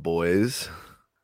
Boys.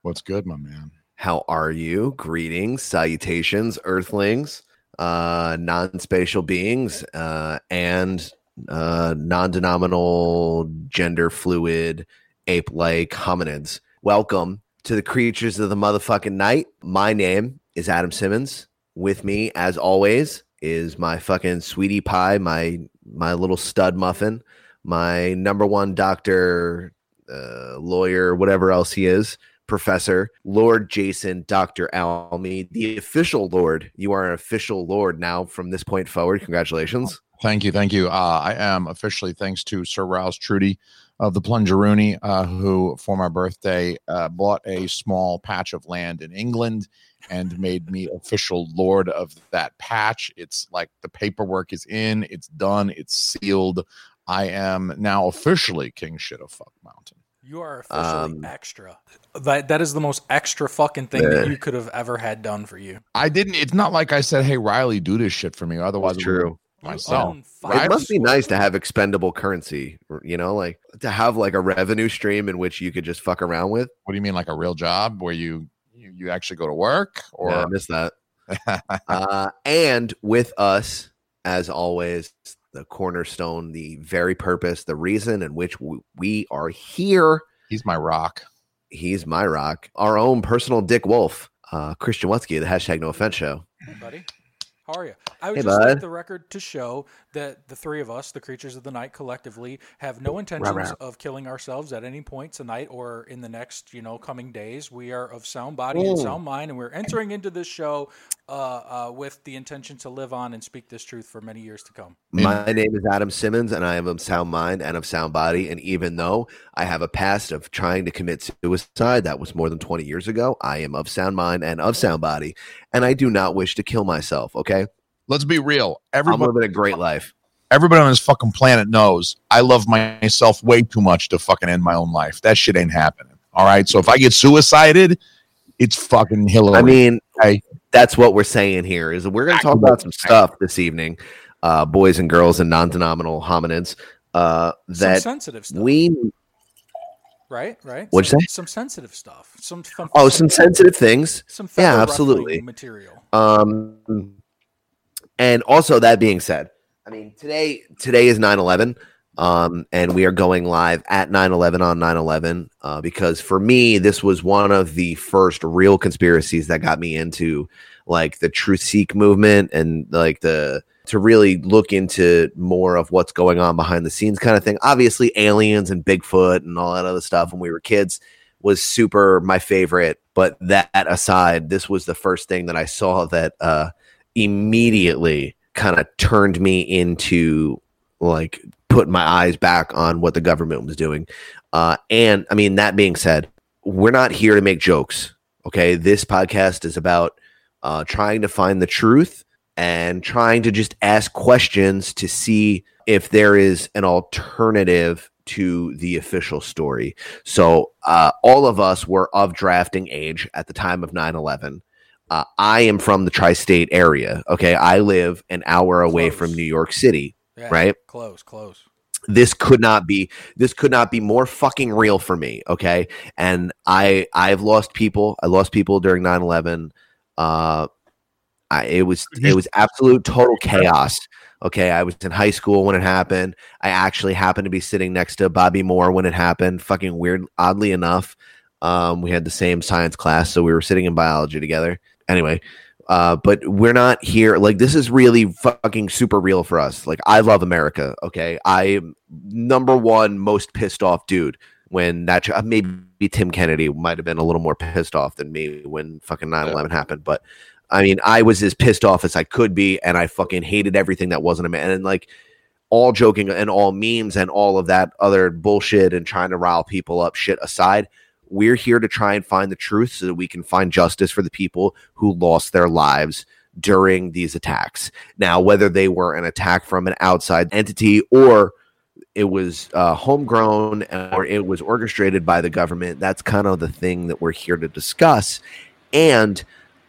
What's good, my man? How are you? Greetings, salutations, earthlings, uh, non spatial beings, uh, and uh, non denominational, gender fluid, ape like hominids. Welcome to the creatures of the motherfucking night. My name is Adam Simmons. With me, as always, is my fucking sweetie pie, my my little stud muffin, my number one doctor, uh, lawyer, whatever else he is, professor, Lord Jason, Dr. Almy, the official Lord. You are an official Lord now from this point forward. Congratulations. Thank you, thank you. Uh, I am officially thanks to Sir Rouse Trudy of the Plungeroony, uh, who for my birthday uh, bought a small patch of land in England and made me official lord of that patch. It's like the paperwork is in, it's done, it's sealed. I am now officially king shit of fuck mountain. You are officially Um, extra. That that is the most extra fucking thing that you could have ever had done for you. I didn't. It's not like I said, "Hey Riley, do this shit for me." Otherwise, That's true. Myself, own It must be nice to have expendable currency, you know, like to have like a revenue stream in which you could just fuck around with. What do you mean, like a real job where you you, you actually go to work, or yeah, I miss that. uh, and with us, as always, the cornerstone, the very purpose, the reason in which we are here. he's my rock. He's my rock, our own personal Dick Wolf, uh, Christian Wutsky, the hashtag No Offense Show. Hey, buddy. How are you? I would Hey, just bud. like the record to show that the three of us, the creatures of the night, collectively, have no intentions rah. of killing ourselves at any point tonight or in the next, you know, coming days. We are of sound body and sound mind, and we're entering into this show uh, uh, with the intention to live on and speak this truth for many years to come. My name is Adam Simmons, and I am of sound mind and of sound body. And even though I have a past of trying to commit suicide, that was more than 20 years ago, I am of sound mind and of sound body. And I do not wish to kill myself, okay? Let's be real. I'm Everybody, living a great life. everybody on this fucking planet knows I love myself way too much to fucking end my own life. That shit ain't happening. All right. So if I get suicided, it's fucking Hillary. I mean, okay? that's what we're saying here is we're going to talk about some stuff this evening, uh, boys and girls and non-denominational hominids, uh, that sensitive stuff, we right? Right? What'd you some, say? Some sensitive stuff. Some, some oh some sensitive things some Yeah, absolutely. material. Um, and also that being said, I mean today today is 9-11, um, and we are going live at 9-11 on 9-11 uh, because for me this was one of the first real conspiracies that got me into like the Truth Seek movement and like the to really look into more of what's going on behind the scenes kind of thing. Obviously, aliens and Bigfoot and all that other stuff when we were kids was super my favorite. But that aside, this was the first thing that I saw that uh, immediately kind of turned me into like putting my eyes back on what the government was doing. Uh, and I mean, that being said, we're not here to make jokes. Okay. This podcast is about uh, trying to find the truth and trying to just ask questions to see if there is an alternative to the official story. So, uh, all of us were of drafting age at the time of 9 11. Uh, I am from the tri state area. Okay. I live an hour away Close. from New York City. Yeah, Right. Close, close. This could not be this could not be more fucking real for me. Okay. And I I've lost people. I lost people during 9 11. Uh, I, it was it was absolute total chaos. Okay, I was in high school when it happened. I actually happened to be sitting next to Bobby Moore when it happened. Fucking weird. Oddly enough, um, we had the same science class, so we were sitting in biology together. Anyway, uh, but we're not here. Like this is really fucking super real for us. Like I love America. Okay, I am number one most pissed off dude when that maybe Tim Kennedy might have been a little more pissed off than me when fucking 9-11 happened, but I mean, I was as pissed off as I could be, and I fucking hated everything that wasn't a man. And like, all joking and all memes and all of that other bullshit and trying to rile people up shit aside, we're here to try and find the truth so that we can find justice for the people who lost their lives during these attacks. Now, whether they were an attack from an outside entity or it was uh, homegrown or it was orchestrated by the government, that's kind of the thing that we're here to discuss. And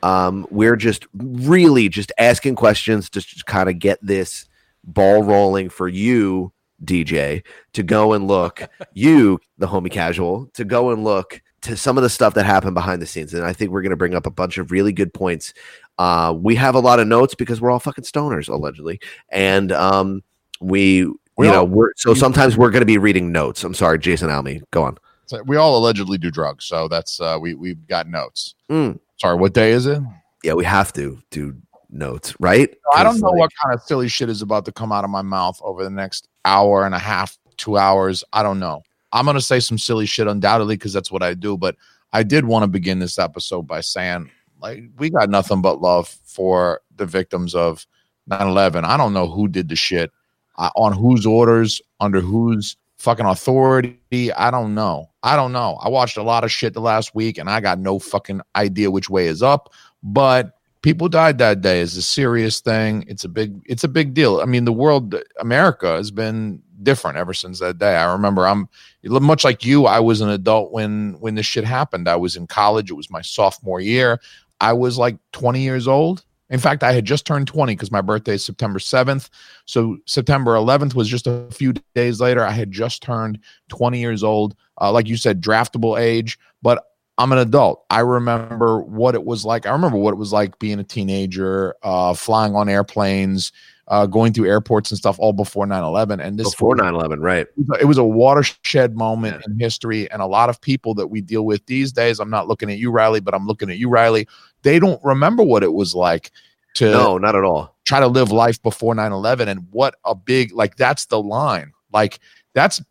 um, we're just really just asking questions to just kind of get this ball rolling for you, DJ, to go and look, you, the homie casual, to go and look to some of the stuff that happened behind the scenes. And I think we're going to bring up a bunch of really good points. Uh, we have a lot of notes because we're all fucking stoners, allegedly. And um, we, We you know, all- we're so sometimes we're going to be reading notes. I'm sorry, Jason Almy. Go on. So we all allegedly do drugs, so that's uh, we we've got notes. Mm. Sorry, what day is it? Yeah, we have to do notes, right? I don't know like, what kind of silly shit is about to come out of my mouth over the next hour and a half, two hours. I don't know. I'm going to say some silly shit undoubtedly because that's what I do. But I did want to begin this episode by saying, like, we got nothing but love for the victims of 9 11. I don't know who did the shit, uh, on whose orders, under whose fucking authority. I don't know. I don't know. I watched a lot of shit the last week and I got no fucking idea which way is up. But people died that day is a serious thing. It's a big it's a big deal. I mean, the world America has been different ever since that day. I remember I'm much like you, I was an adult when when this shit happened. I was in college. It was my sophomore year. I was like 20 years old. In fact, I had just turned 20 because my birthday is September 7th. So September 11th was just a few days later. I had just turned 20 years old. Uh, like you said, draftable age, but I'm an adult. I remember what it was like. I remember what it was like being a teenager, uh, flying on airplanes, uh, going through airports and stuff all before 9 11. And this before 9 11, right? it was a watershed moment in history and a lot of people that we deal with these days i'm not looking at you riley but i'm looking at you riley they don't remember what it was like to No, not at all. try to live life before 9-11 and what a big like that's the line like that's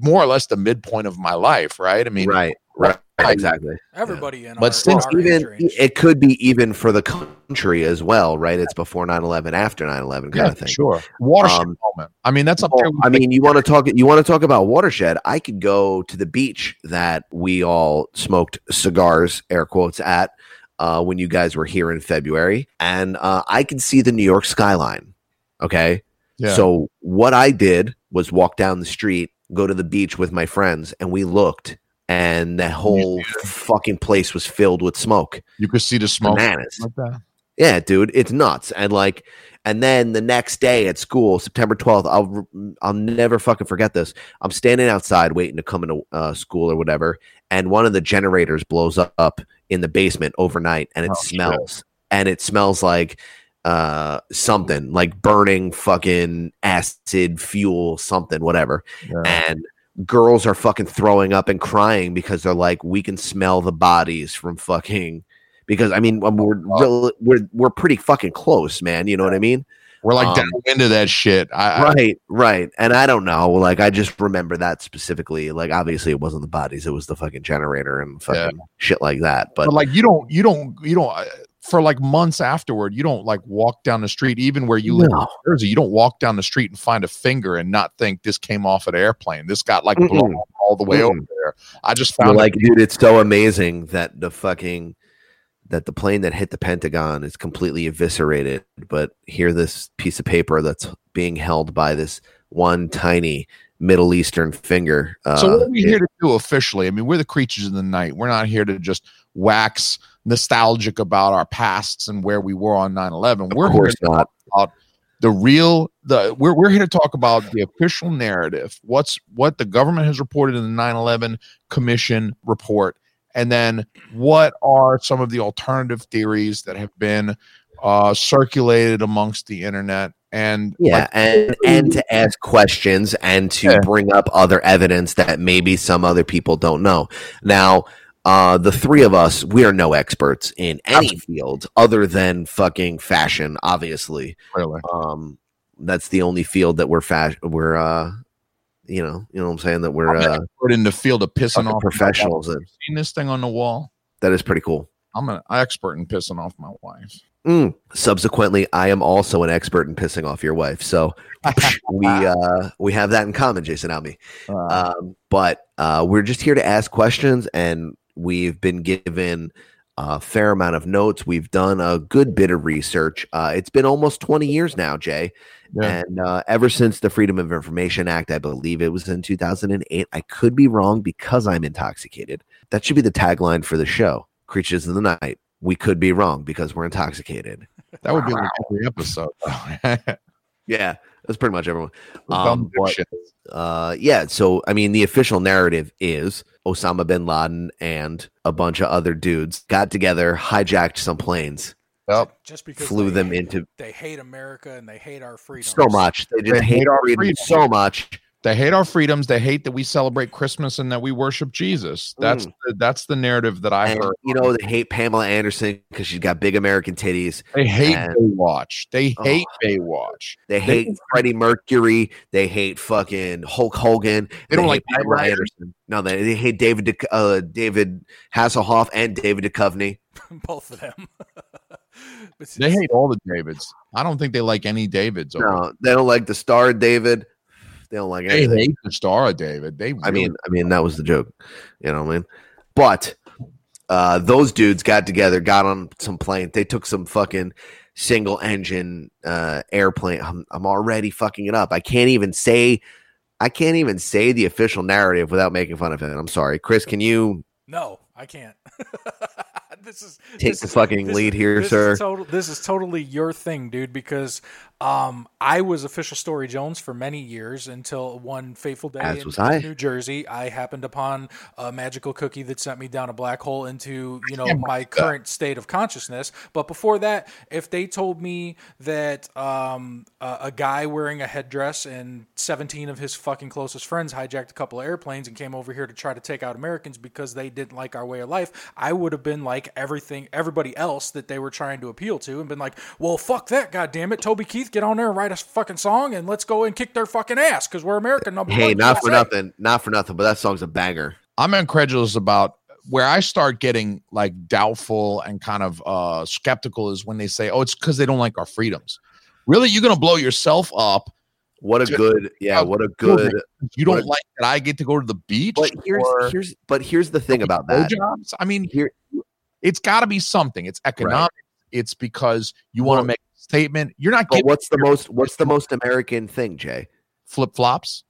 more or less the midpoint of my life right i mean right, right, like- exactly. Everybody in But our, since our even range. it could be even for the country as well, right? It's before 9-11, after 9-11 kind yeah, of thing. sure watershed Um, moment i mean that's up Well, there I mean, you want to talk you want to talk about watershed. I could go to the beach that we all smoked cigars, air quotes, at uh, when you guys were here in February, and uh, I can see the New York skyline. Okay, yeah. so what I did was walk down the street, go to the beach with my friends, and we looked, and the whole fucking place was filled with smoke. you could see the smoke Bananas. like that Yeah, dude, it's nuts. And like, and then the next day at school, September twelfth, I'll I'll never fucking forget this. I'm standing outside waiting to come into uh, school or whatever, and one of the generators blows up in the basement overnight, and it Oh, shit. smells, and it smells like uh something like burning fucking acid fuel something whatever yeah. and girls are fucking throwing up and crying because they're like we can smell the bodies from fucking because I mean um, we're we're we're pretty fucking close, man. You know what I mean? We're like um, down into that shit I, I- Right, right. And I don't know, like I just remember that specifically. Like obviously it wasn't the bodies, it was the fucking generator and fucking shit like that. But, but like you don't you don't you don't uh, for like months afterward you don't like walk down the street even where you live in Jersey you don't walk down the street and find a finger and not think this came off an airplane this got like blown all the way Mm-mm. over there I just you're found like, dude, it's so amazing that the fucking that the plane that hit the Pentagon is completely eviscerated, but here this piece of paper that's being held by this one tiny Middle Eastern finger. Uh, so what are we here to do officially I mean we're the creatures of the night we're not here to just wax nostalgic about our pasts and where we were on 9-11 we're here to not. about the real the we're, we're here to talk about the official narrative what's what the government has reported in the 9-11 commission report and then what are some of the alternative theories that have been uh, circulated amongst the internet and Yeah, like, and and to ask questions and to Yeah. bring up other evidence that maybe some other people don't know. Now, uh, the three of us, we are no experts in any field other than fucking fashion. Obviously, really, um, that's the only field that we're fashion. We're uh, you know, you know what I'm saying that we're uh, expert in the field of pissing off professionals. You seen this thing on the wall That is pretty cool. I'm an expert in pissing off my wife. Mm. Subsequently, I am also an expert in pissing off your wife. So we uh, we have that in common, Jason Almy. Uh, Um, but uh, we're just here to ask questions, and we've been given a fair amount of notes. We've done a good bit of research. Uh, it's been almost 20 years now, Jay. Yeah. And uh, ever since the Freedom of Information Act, I believe it was in 2008. I could be wrong because I'm intoxicated. That should be the tagline for the show Creatures of the Night. We could be wrong because we're intoxicated. that would be like every episode. Yeah, that's pretty much everyone. Um, but- Uh, yeah. So, I mean, the official narrative is Osama bin Laden and a bunch of other dudes got together, hijacked some planes, Yep. Just because flew them hate- into they hate America and they hate our freedom so much. They just They hate hate our freedom freedom. so much. They hate our freedoms. They hate that we celebrate Christmas and that we worship Jesus. That's the, that's the narrative that I Mm. And, heard. you know, they hate Pamela Anderson because she's got big American titties. They hate and- Baywatch. They Oh. hate Baywatch. They hate Freddie Mercury. They hate fucking Hulk Hogan. They don't like Pamela Rider. Anderson. No, they, they hate David uh, David Hasselhoff and David Duchovny. both of them. But They hate all the Davids. I don't think they like any Davids. over No, they don't like the star David. They don't like They anything. hate the star of David. They I mean, I mean that was the joke. You know what I mean? But uh, those dudes got together, got on some plane. They took some fucking single engine uh, airplane. I'm, I'm already fucking it up. I can't even say. I can't even say the official narrative without making fun of it. I'm sorry, Chris. Can you no, I can't. this is take this the fucking this lead here, this sir? Is total, this is totally your thing, dude. Because um, I was official Story Jones for many years until one fateful day As in. New Jersey, I happened upon a magical cookie that sent me down a black hole into you know Yeah, my current state of consciousness. But before that, if they told me that um, a, a guy wearing a headdress and 17 of his fucking closest friends hijacked a couple of airplanes and came over here to try to take out Americans because they didn't like our way of life, I would have been like everything, everybody else that they were trying to appeal to, and been like, "Well, fuck that, goddamn it, Toby Keith, get on there and write a fucking song, and let's go and kick their fucking ass because we're American number Hey, one." not for USA." nothing, not for nothing, but that song's a banger. I'm incredulous about where I start getting like doubtful and kind of uh skeptical is when they say, "Oh, it's because they don't like our freedoms." Really, you're gonna blow yourself up? What a Just- good, yeah, uh, what a good. You don't What- like that I get to go to the beach? But here's or here's but here's the thing about that. Jobs? I mean, Here, it's got to be something. It's economic. It's because you want to Well- make a statement. You're not but getting what's the most what's the most American thing, Jay? flip flops.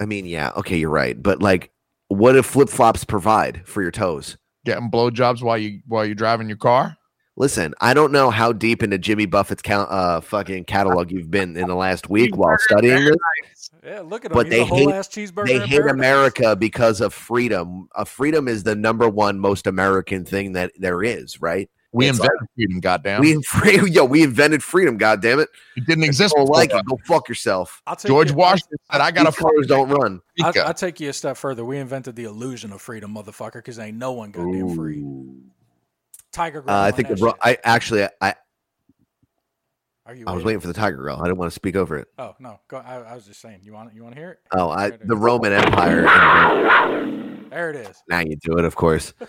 I mean, yeah, okay, you're right, but like, what if flip flops provide for your toes? Getting blowjobs while you while you're driving your car. Listen, I don't know how deep into Jimmy Buffett's count, uh, fucking catalog you've been in the last week while studying this. Yeah, look at him. But He's they a whole hate- ass cheeseburger. They hate paradise. America because of freedom. Uh, freedom is the number one most American thing that there is, right? We It's invented freedom. Goddamn, We free, yo, we invented freedom. God damn it! it didn't exist. don't like it, go fuck yourself. I'll take George you- Washington said, "I got a These don't run. I'll, take you a step further. We invented the illusion of freedom, motherfucker, because ain't no one goddamn free. Tiger Girl. Uh, I think the bro- I actually I, Are you? I was waiting for the Tiger Girl. I didn't want to speak over it. Oh no, go, I, I was just saying. You want you want to hear it? Oh, I it the. Roman Empire. There it is. Now you do it, of course.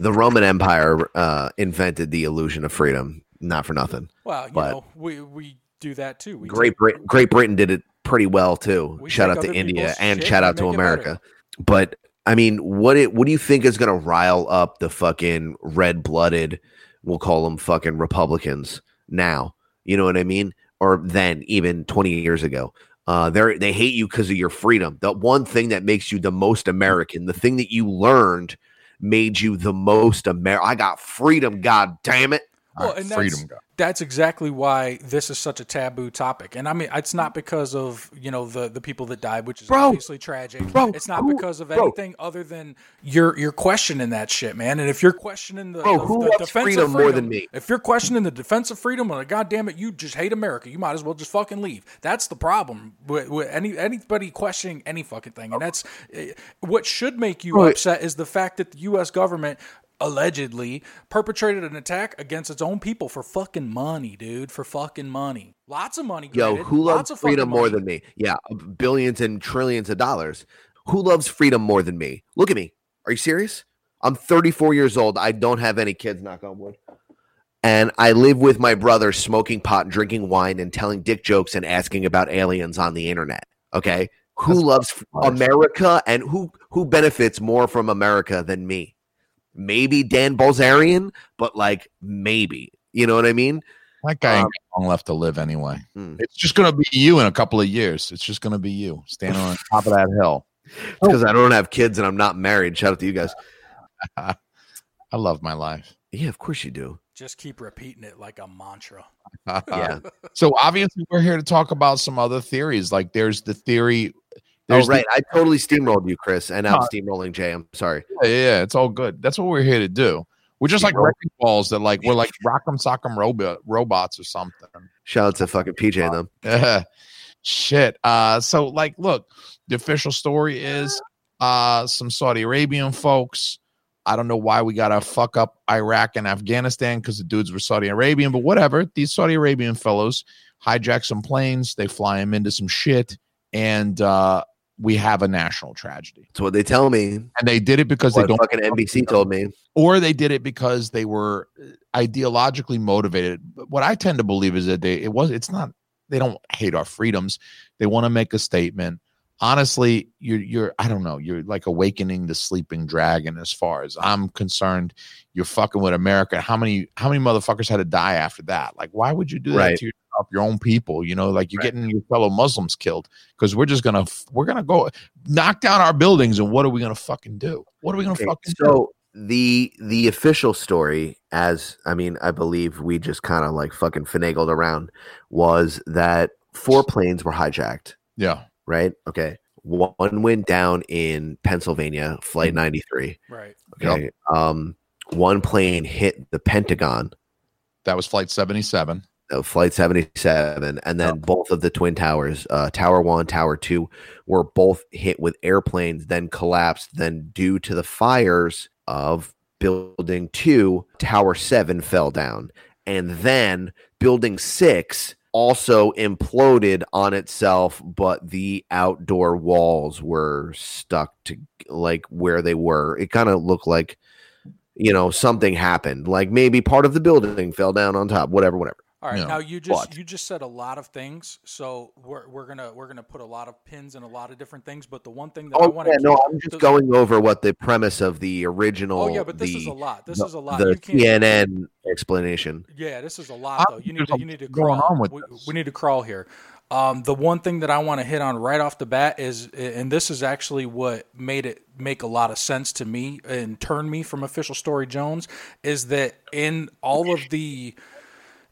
The Roman Empire uh, invented the illusion of freedom, not for nothing. Well, you But- know, we we do that too. We Great Britain, Great Britain did it pretty well too. We shout out to India and shout out to it America. But I mean, what it what do you think is going to rile up the fucking red blooded? We'll call them fucking Republicans now. You know what I mean? Or then even twenty years ago. Uh, they they hate you because of your freedom. The one thing that makes you the most American, the thing that you learned, made you the most American. I got freedom. God damn it! Well, and freedom. that's- guy. That's exactly why this is such a taboo topic. And I mean, it's not because of you know the the people that died, which is Bro. obviously tragic. Bro, it's not who- because of bro. anything other than you're you're questioning that shit, man. And if you're questioning the, Bro, the, who the loves defense freedom of more than me? if you're questioning the defense of freedom, well, goddamn it, you just hate America. You might as well just fucking leave. That's the problem with, with any anybody questioning any fucking thing. And that's eh, what should make you upset is the fact that the U.S. government allegedly perpetrated an attack against its own people for fucking money, dude. For fucking money. Lots of money. Yo, granted. who Lots loves of freedom more than me? Yeah, uh, billions and trillions of dollars. Who loves freedom more than me? Look at me. Are you serious? I'm 34 years old. I don't have any kids, knock on wood. And I live with my brother smoking pot drinking wine and telling dick jokes and asking about aliens on the internet. Okay. Who That's loves. America and who who benefits more from America than me? Maybe Dan Bilzerian, but like maybe. You know what I mean? That guy ain't Um, got long left to live anyway. Hmm. It's just gonna be you in a couple of years. It's just gonna be you standing on top of that hill. Because I don't have kids and I'm not married. Shout out to you guys. I love my life. Yeah, of course you do. Just keep repeating it like a mantra. Yeah. so obviously we're here to talk about some other theories. Like there's the theory. There's oh, the- right. I totally steamrolled you, Chris, and I'm Huh. steamrolling Jay. I'm sorry. yeah, yeah, it's all good. That's what we're here to do. We're just like wrecking balls that like we're like rock'em sock'em robot robots or something. Shout out to fucking PJ them. Yeah. Shit. Uh so like look, the official story is uh some Saudi Arabian folks. I don't know why we gotta fuck up Iraq and Afghanistan because the dudes were Saudi Arabian, but whatever. These Saudi Arabian fellows hijack some planes, they fly them into some shit, and uh we have a national tragedy. That's what they tell me. And they did it because they don't fucking NBC told me. or they did it because they were uh, ideologically motivated. But What I tend to believe is that they it was it's not they don't hate our freedoms. They want to make a statement. Honestly, you're you're I don't know, you're like awakening the sleeping dragon as far as I'm concerned. You're fucking with America. How many how many motherfuckers had to die after that? Like why would you do that Right. to yourself, your own people? You know, like you're Right. getting your fellow Muslims killed because we're just gonna we're gonna go knock down our buildings and what are we gonna fucking do? What are we gonna Okay, fucking do? so the the official story, as I mean, I believe we just kind of like fucking finagled around, was that four planes were hijacked. Yeah. Right? Okay. One went down in Pennsylvania, Flight Mm-hmm. 93. Right. Okay. Um, one plane hit the Pentagon, That was flight 77. Uh, Flight 77, and then both of the Twin Towers, uh, Tower 1, Tower 2, were both hit with airplanes, then collapsed. Then, due to the fires of Building 2, Tower 7 fell down. And then Building 6 also imploded on itself, but the outdoor walls were stuck to like where they were. It kind of looked like, you know, something happened. Like maybe part of the building fell down on top, whatever, whatever. All right. Yeah. Now you just But- you just said a lot of things, so we're, we're gonna we're gonna put a lot of pins in a lot of different things. But the one thing that I Oh, want yeah, to no, I'm just the- going over what the premise of the original. Oh yeah, but this the, is a lot. This the, is a lot. the CNN explanation. Yeah, this is a lot though. You need to you need to crawl. on with we, we need to crawl here. Um, the one thing that I want to hit on right off the bat is, and this is actually what made it make a lot of sense to me and turn me from official story Jones, is that in all of the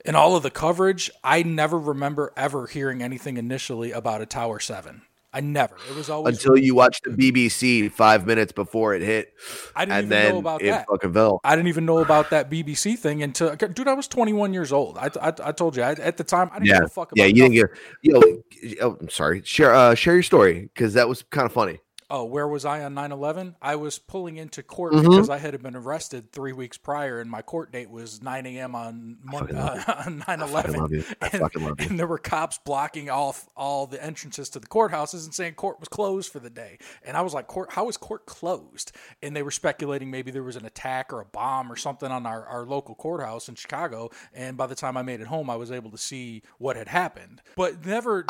in all of the coverage, I never remember ever hearing anything initially about a Tower Seven. I never. It was always Until you watched the BBC five minutes before it hit, I didn't even know about that. fucking fell. I didn't even know about that BBC thing until, dude, I was 21 years old. I, I, I told you I, at the time I didn't Yeah, give a fuck about. Yeah, you nothing. didn't get. Yo, oh, I'm sorry. Share, uh, share your story because that was kind of funny. Oh, where was I on 9/11? I was pulling into court Mhm. because I had been arrested three weeks prior, and my court date was 9 a.m. on Mon- fucking love uh, on I fucking 9/11. love you. I And, fucking love you. and there were cops blocking off all the entrances to the courthouses and saying court was closed for the day. And I was like, "Court? How is court closed?" And they were speculating maybe there was an attack or a bomb or something on our, our local courthouse in Chicago. And by the time I made it home, I was able to see what had happened. But never.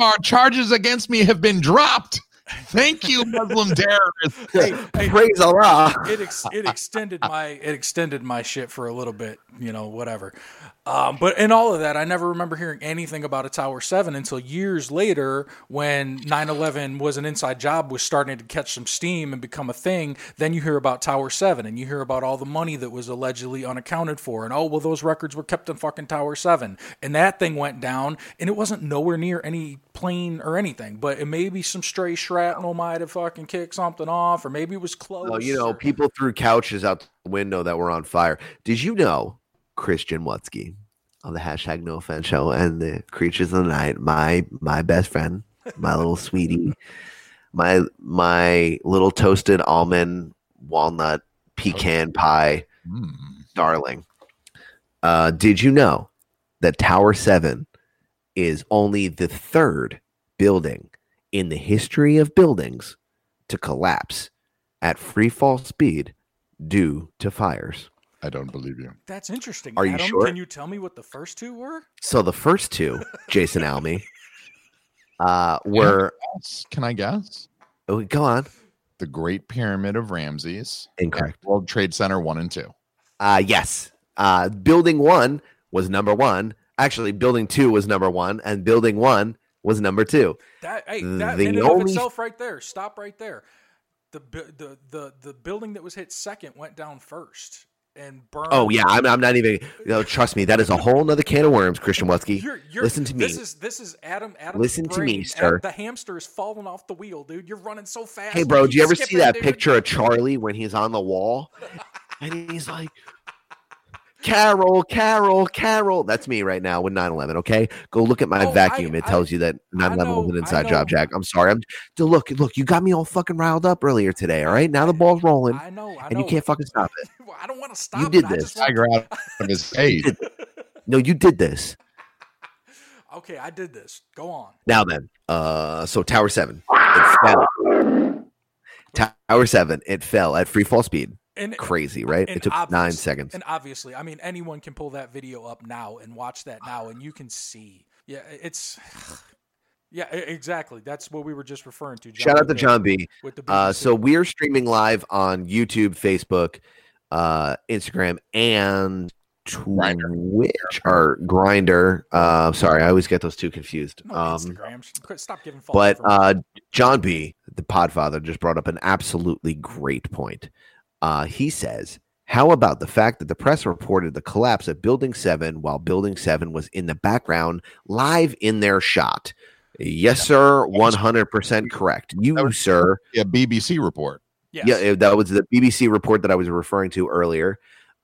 Our charges against me have been dropped. Thank you, Muslim terrorists. hey, hey, Praise Allah. it ex- it extended my it extended my shit for a little bit, you know, whatever. Um, but in all of that, I never remember hearing anything about a Tower Seven until years later, when 9/11 was an inside job, was starting to catch some steam and become a thing. Then you hear about Tower Seven, and you hear about all the money that was allegedly unaccounted for, and oh well, those records were kept in fucking Tower Seven, and that thing went down, and it wasn't nowhere near any plane or anything, but it may be some stray shrapnel might have fucking kicked something off, or maybe it was close. Oh, you know, people threw couches out the window that were on fire. Did you know Christian Wutsky on the hashtag No Offense Show and the Creatures of the Night, my my best friend, my little sweetie, my my little toasted almond walnut pecan pie Hmm. darling. Uh, did you know that Tower Seven is only the third building in the history of buildings to collapse at free fall speed due to fires. I don't believe you. That's interesting. Are you sure? Can you tell me what the first two were? So the first two, Jason Almy, uh, were Yes. Can I guess? oh, go on. The Great Pyramid of Ramses. Incorrect. World Trade Center one and two. Uh, yes. Uh, building one was number one. Actually, building two was number one, and building one was number two. That hey, that The in and of only- itself, right there. Stop right there. The the the the building that was hit second went down first and burned. Oh yeah, I'm, I'm not even. You know, trust me, that is a whole nother can of worms, Christian. You're, you're, Listen to me. This is this is Adam. Adam. Listen to me, sir. The hamster is falling off the wheel, dude. You're running so fast. Hey, bro, do you ever see that dude. picture of Charlie when he's on the wall and he's like, Carol, Carol, Carol? That's me right now with 9 11. Okay. Go look at my Oh, I- vacuum. it I- tells you that 9 11 was an inside job, Jack. I'm sorry. I'm dude, look, look, you got me all fucking riled up earlier today. All right. Now the ball's rolling I know. I and know. you can't fucking stop it. I don't want to stop. You did it. I this. just want- Tiger out of his face. No, you did this. Okay, I did this. Go on. Now then, uh, so Tower Seven, it fell. Tower Seven, it fell at free fall speed. And Crazy, right? and It took nine seconds. And obviously, I mean, anyone can pull that video up now and watch that now, and you can see. Yeah, it's. Yeah, exactly. That's what we were just referring to. John Shout out to John B. With the Uh, so we're streaming live on YouTube, Facebook, uh, Instagram, and Grindr. Twitch or Grinder. Uh, sorry, I always get those two confused. no, Um, Instagram. Stop giving but uh, John B, the Podfather, just brought up an absolutely great point. Uh, he says, "How about the fact that the press reported the collapse of Building Seven while Building Seven was in the background, live in their shot?" Yes, sir. One hundred percent correct. You, was- sir. Yeah, BBC report. yes. Yeah, that was the BBC report that I was referring to earlier.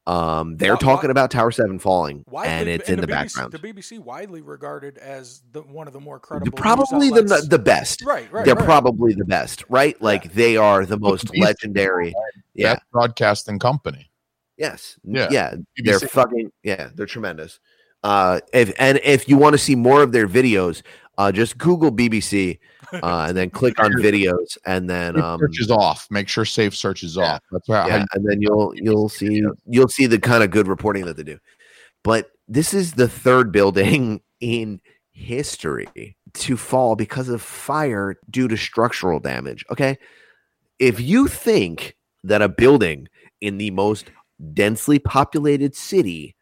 Um, they're Why- talking why- about Tower Seven falling, Widely- and it's in the, BBC, background. The BBC widely regarded as the one of the more They're credible. probably the the best. right, right. they're right. probably the best, right? Like they are the most BBC. legendary. Yeah. Broadcasting company. Yes. Yeah. Yeah. They're fucking. Yeah. They're tremendous. Uh, if and if you want to see more of their videos, uh, just Google BBC, uh, and then click on videos, and then um, search is off. Make sure safe search is Yeah. off. That's how yeah, and then you'll you'll see you'll see the kind of good reporting that they do. But this is the third building in history to fall because of fire due to structural damage. Okay, if you think that a building in the most densely populated city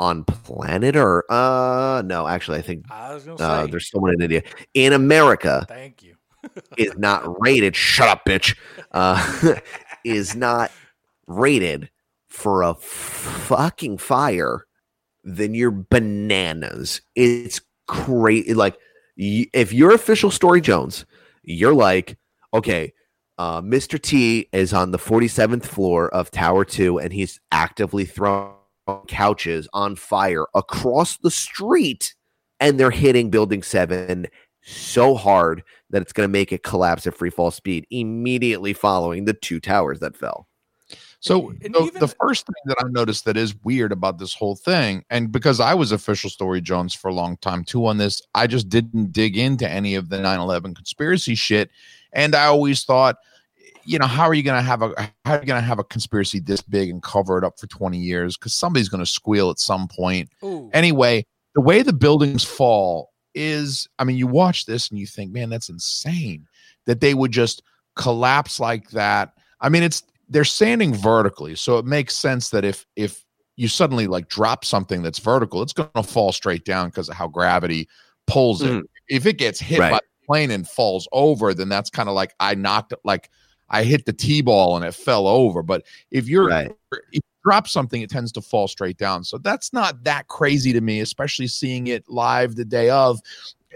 on planet Earth, uh, no, actually, I think I was gonna uh, there's someone in India in America Thank you. is not rated. Shut up, bitch. Uh, is not rated for a fucking fire, then you're bananas. It's crazy. Like, y- if you're official Story Jones, you're like, okay, uh, Mr. T is on the 47th floor of Tower 2 and he's actively throwing couches on fire across the street and they're hitting building 7 so hard that it's going to make it collapse at free fall speed immediately following the two towers that fell. So, And so even the the- first thing that I noticed that is weird about this whole thing, and because I was official story Jones for a long time too on this, I just didn't dig into any of the 9-11 conspiracy shit. And I always thought, you know, how are you gonna have a how are you gonna have a conspiracy this big and cover it up for 20 years? Because somebody's gonna squeal at some point. Ooh. Anyway, the way the buildings fall is, I mean, you watch this and you think, man, that's insane that they would just collapse like that. I mean, it's they're standing vertically, so it makes sense that if if you suddenly like drop something that's vertical, it's going to fall straight down because of how gravity pulls it. Mhm. If it gets hit by Right. the plane and falls over, then that's kind of like I knocked it, like I hit the t-ball and it fell over. But if you're Right. if you drop something, it tends to fall straight down. So that's not that crazy to me, especially seeing it live the day of.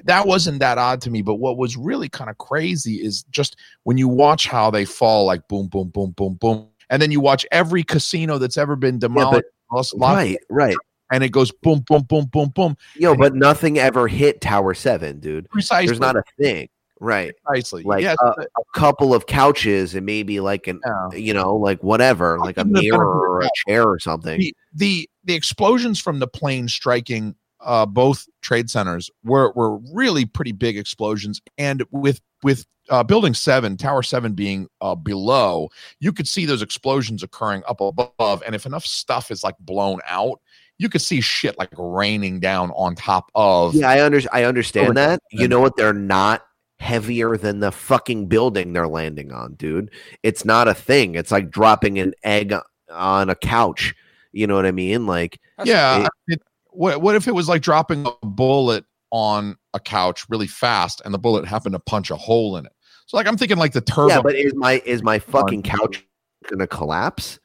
That wasn't that odd to me. But what was really kind of crazy is just when you watch how they fall, like boom, boom, boom, boom, boom, and then you watch every casino that's ever been demolished, Las- Las- Right, right. and it goes boom, boom, boom, boom, boom. Yo, but nothing ever hit Tower 7, dude. Precisely. There's not a thing. Right. precisely. Like yes, a, a couple of couches and maybe like an, yeah. you know, like whatever, like a mirror or a chair or something. the the the explosions from the plane striking uh, both trade centers were were really pretty big explosions, and with with uh, building seven, tower seven being uh, below, you could see those explosions occurring up above, and if enough stuff is like blown out, you could see shit like raining down on top of. Yeah, I under I understand that. You know what? They're not heavier than the fucking building they're landing on, dude. It's not a thing. It's like dropping an egg on a couch. You know what I mean? Like, yeah. it- it- what what if it was like dropping a bullet on a couch really fast, and the bullet happened to punch a hole in it? So like I'm thinking like the turbo. yeah, but is my is my fucking couch gonna collapse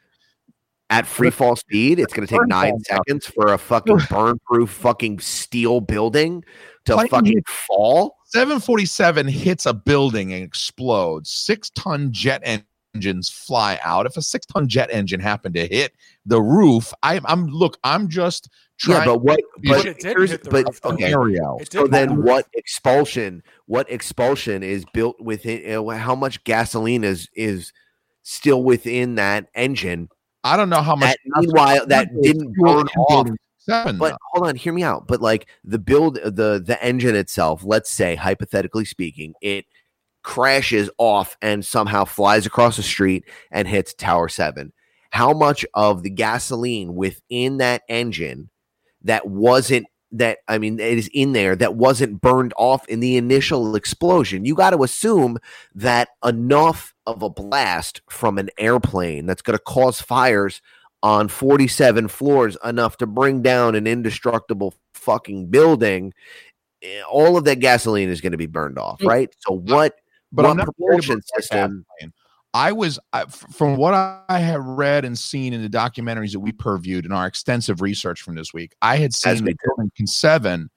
at free fall speed? It's gonna take nine seconds for a fucking burn proof fucking steel building to fucking fall. 747 hits a building and explodes. Six ton jet engines fly out. If a six ton jet engine happened to hit the roof, I, I'm look. I'm just Yeah, trying but what? But But, it here's- but roof, okay. scenario. It So then, not. what expulsion? What expulsion is built within? How much gasoline is is still within that engine? I don't know how much. That, meanwhile, that didn't burn off. Seven, But though. hold on, hear me out. But like the build, the the engine itself, let's say hypothetically speaking, it crashes off and somehow flies across the street and hits Tower Seven. How much of the gasoline within that engine that wasn't that I mean it is in there that wasn't burned off in the initial explosion? You got to assume that enough of a blast from an airplane that's going to cause fires on 47 floors enough to bring down an indestructible fucking building eh, all of that gasoline is going to be burned off right? So what but what I'm not propulsion system- I was I, from what I have read and seen in the documentaries that we purviewed in our extensive research from this week. I had seen that building seven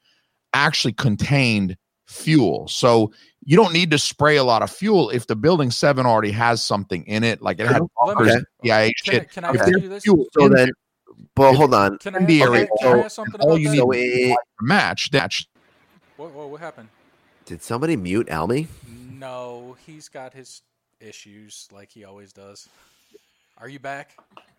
actually contained fuel, so you don't need to spray a lot of fuel if the building seven already has something in it, like it had Let me- bunkers, Okay. CIA Can, shit. can I If ask you this? fuel so in then there, but hold on Can I, in the ask- area, so something all about you that? need so it, match that What, what, what happened? did somebody mute Almy? No, he's got his issues like he always does. Are you back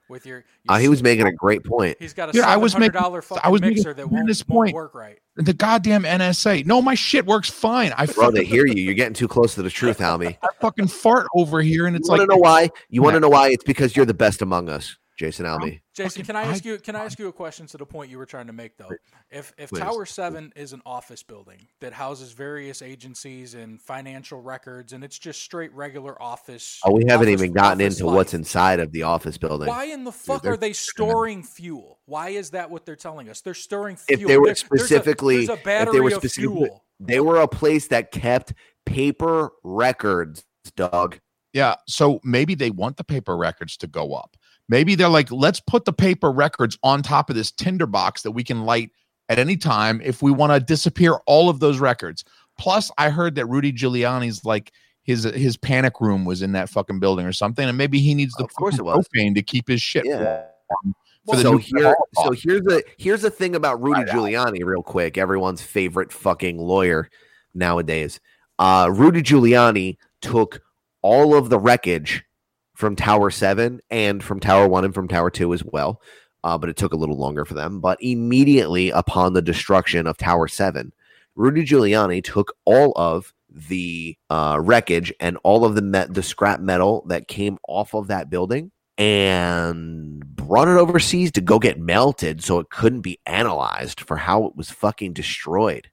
with your? Uh, he was making a great point He's got a Dude, I was hundred making- dollar I was making mixer a that won't, tremendous won't point. work right. the goddamn NSA. No, my shit works fine. I bro they fucking, hear you you're getting too close to the truth Almy I fucking fart over here, and you it's want like to know why you want Yeah. to know why it's because you're the best among us Jason Almy Jason, can I I- ask you? Can I ask you a question to the point you were trying to make though? If if Please. Tower Seven is an office building that houses various agencies and financial records, and it's just straight regular office. oh we haven't office- even gotten office into what's inside of the office building Why in the fuck they're- they storing fuel? Why is that what they're telling us? They're storing fuel. If fuel. they were There- there's a- specifically- there's a, if they battery were of specifically- fuel. they were a place that kept paper records Doug. Yeah. So maybe they want the paper records to go up. Maybe they're like, let's put the paper records on top of this tinder box that we can light at any time if we want to disappear all of those records. Plus, I heard that Rudy Giuliani's like his his panic room was in that fucking building or something, and maybe he needs the Of course it was. propane to keep his shit Yeah. warm. So here, so here's the here's the thing about Rudy Giuliani, real quick. Everyone's favorite fucking lawyer nowadays. Uh, Rudy Giuliani took all of the wreckage from Tower Seven and from Tower One and from Tower Two as well. Uh, but it took a little longer for them. But immediately upon the destruction of Tower Seven, Rudy Giuliani took all of the uh, wreckage and all of the met- the scrap metal that came off of that building and brought it overseas to go get melted so it couldn't be analyzed for how it was fucking destroyed.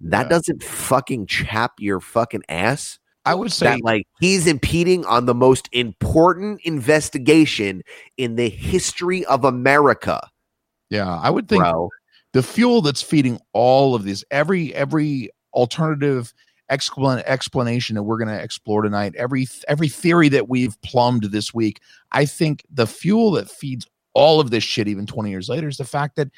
That Yeah. doesn't fucking chap your fucking ass. I would say That like he's impeding on the most important investigation in the history of America, yeah, I would think bro. the fuel that's feeding all of this every every alternative explan- explanation that we're going to explore tonight every every theory that we've plumbed this week i think the fuel that feeds all of this shit even 20 years later is the fact that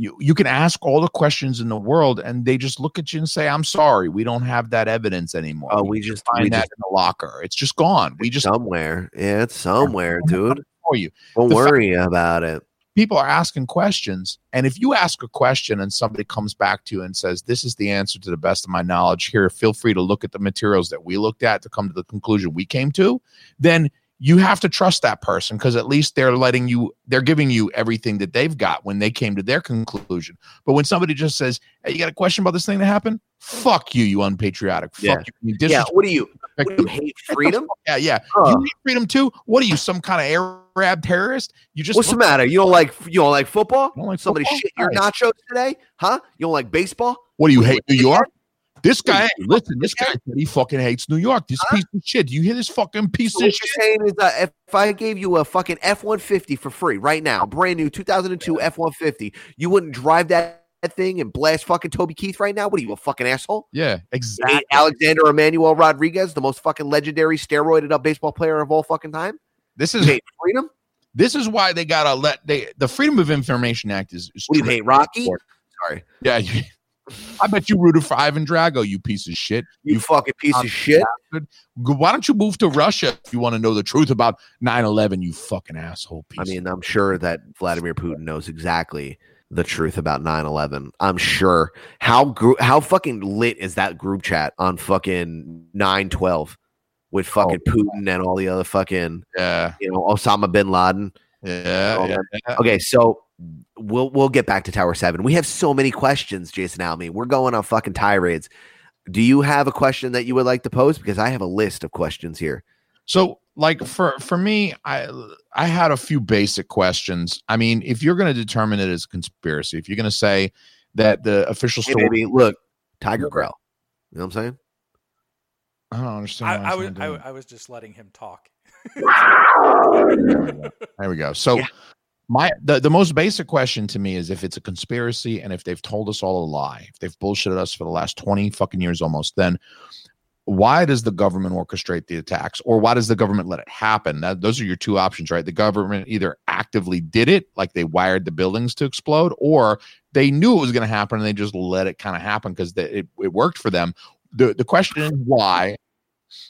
you you can ask all the questions in the world and they just look at you and say i'm sorry we don't have that evidence anymore Oh, we just find we that just in the locker it's just gone we just somewhere. Yeah, it's somewhere, dude. for you Don't The fact- worry about it. people are asking questions and if you ask a question and somebody comes back to you and says this is the answer to the best of my knowledge here feel free to look at the materials that we looked at to come to the conclusion we came to then you have to trust that person because at least they're letting you they're giving you everything that they've got when they came to their conclusion but when somebody just says hey you got a question about this thing that happened fuck you you unpatriotic Yeah. fuck you, you Yeah. What do you? What do you hate freedom? yeah yeah Huh. you hate freedom too what are you some kind of arab terrorist you just What's the matter? You don't like you don't like football? You don't like Somebody football? shit your Nice. nachos today? Huh? You don't like baseball? what do you hate new york this guy, listen, this guy said he fucking hates New York. This piece of shit. You hear this fucking piece So of what shit? you're saying is that if I gave you a fucking F one fifty for free right now, brand new 2002 F one fifty, you wouldn't drive that, thing and blast fucking Toby Keith right now? What are you a fucking asshole? Yeah, exactly. Alexander Emmanuel Rodriguez, the most fucking legendary steroided up baseball player of all fucking time. This is hate freedom? this is why they gotta let they the Freedom of Information Act is. is What do you hate, Rocky? Sorry, Yeah, I bet you rooted for Ivan Drago, you piece of shit. you, fucking piece of shit. Why don't you move to Russia if you want to know the truth about 9-11, you fucking asshole piece? I mean, I'm sure that Vladimir Putin knows exactly the truth about 9/11. I'm sure. How gr- how fucking lit is that group chat on fucking 912 with oh, fucking Putin and all the other fucking, yeah, you know, Osama bin Laden. Yeah, yeah, Okay, so we'll we'll get back to Tower 7. We have so many questions, Jason Alme. We're going on fucking tirades. Do you have a question that you would like to pose because I have a list of questions here. So, like for for me, I I had a few basic questions. I mean, if you're going to determine it as a conspiracy, if you're going to say that the official Hey, story, baby, look, Tiger Growl. You know what I'm saying? I don't understand. I, I was I. I was just letting him talk. There we go. So Yeah. my the, the most basic question to me is if it's a conspiracy and if they've told us all a lie, if they've bullshitted us for the last 20 fucking years almost, then why does the government orchestrate the attacks or why does the government let it happen? That, those are your two options, right? The government either actively did it, like they wired the buildings to explode, or they knew it was going to happen and they just let it kind of happen because it, it worked for them. The, the question is why.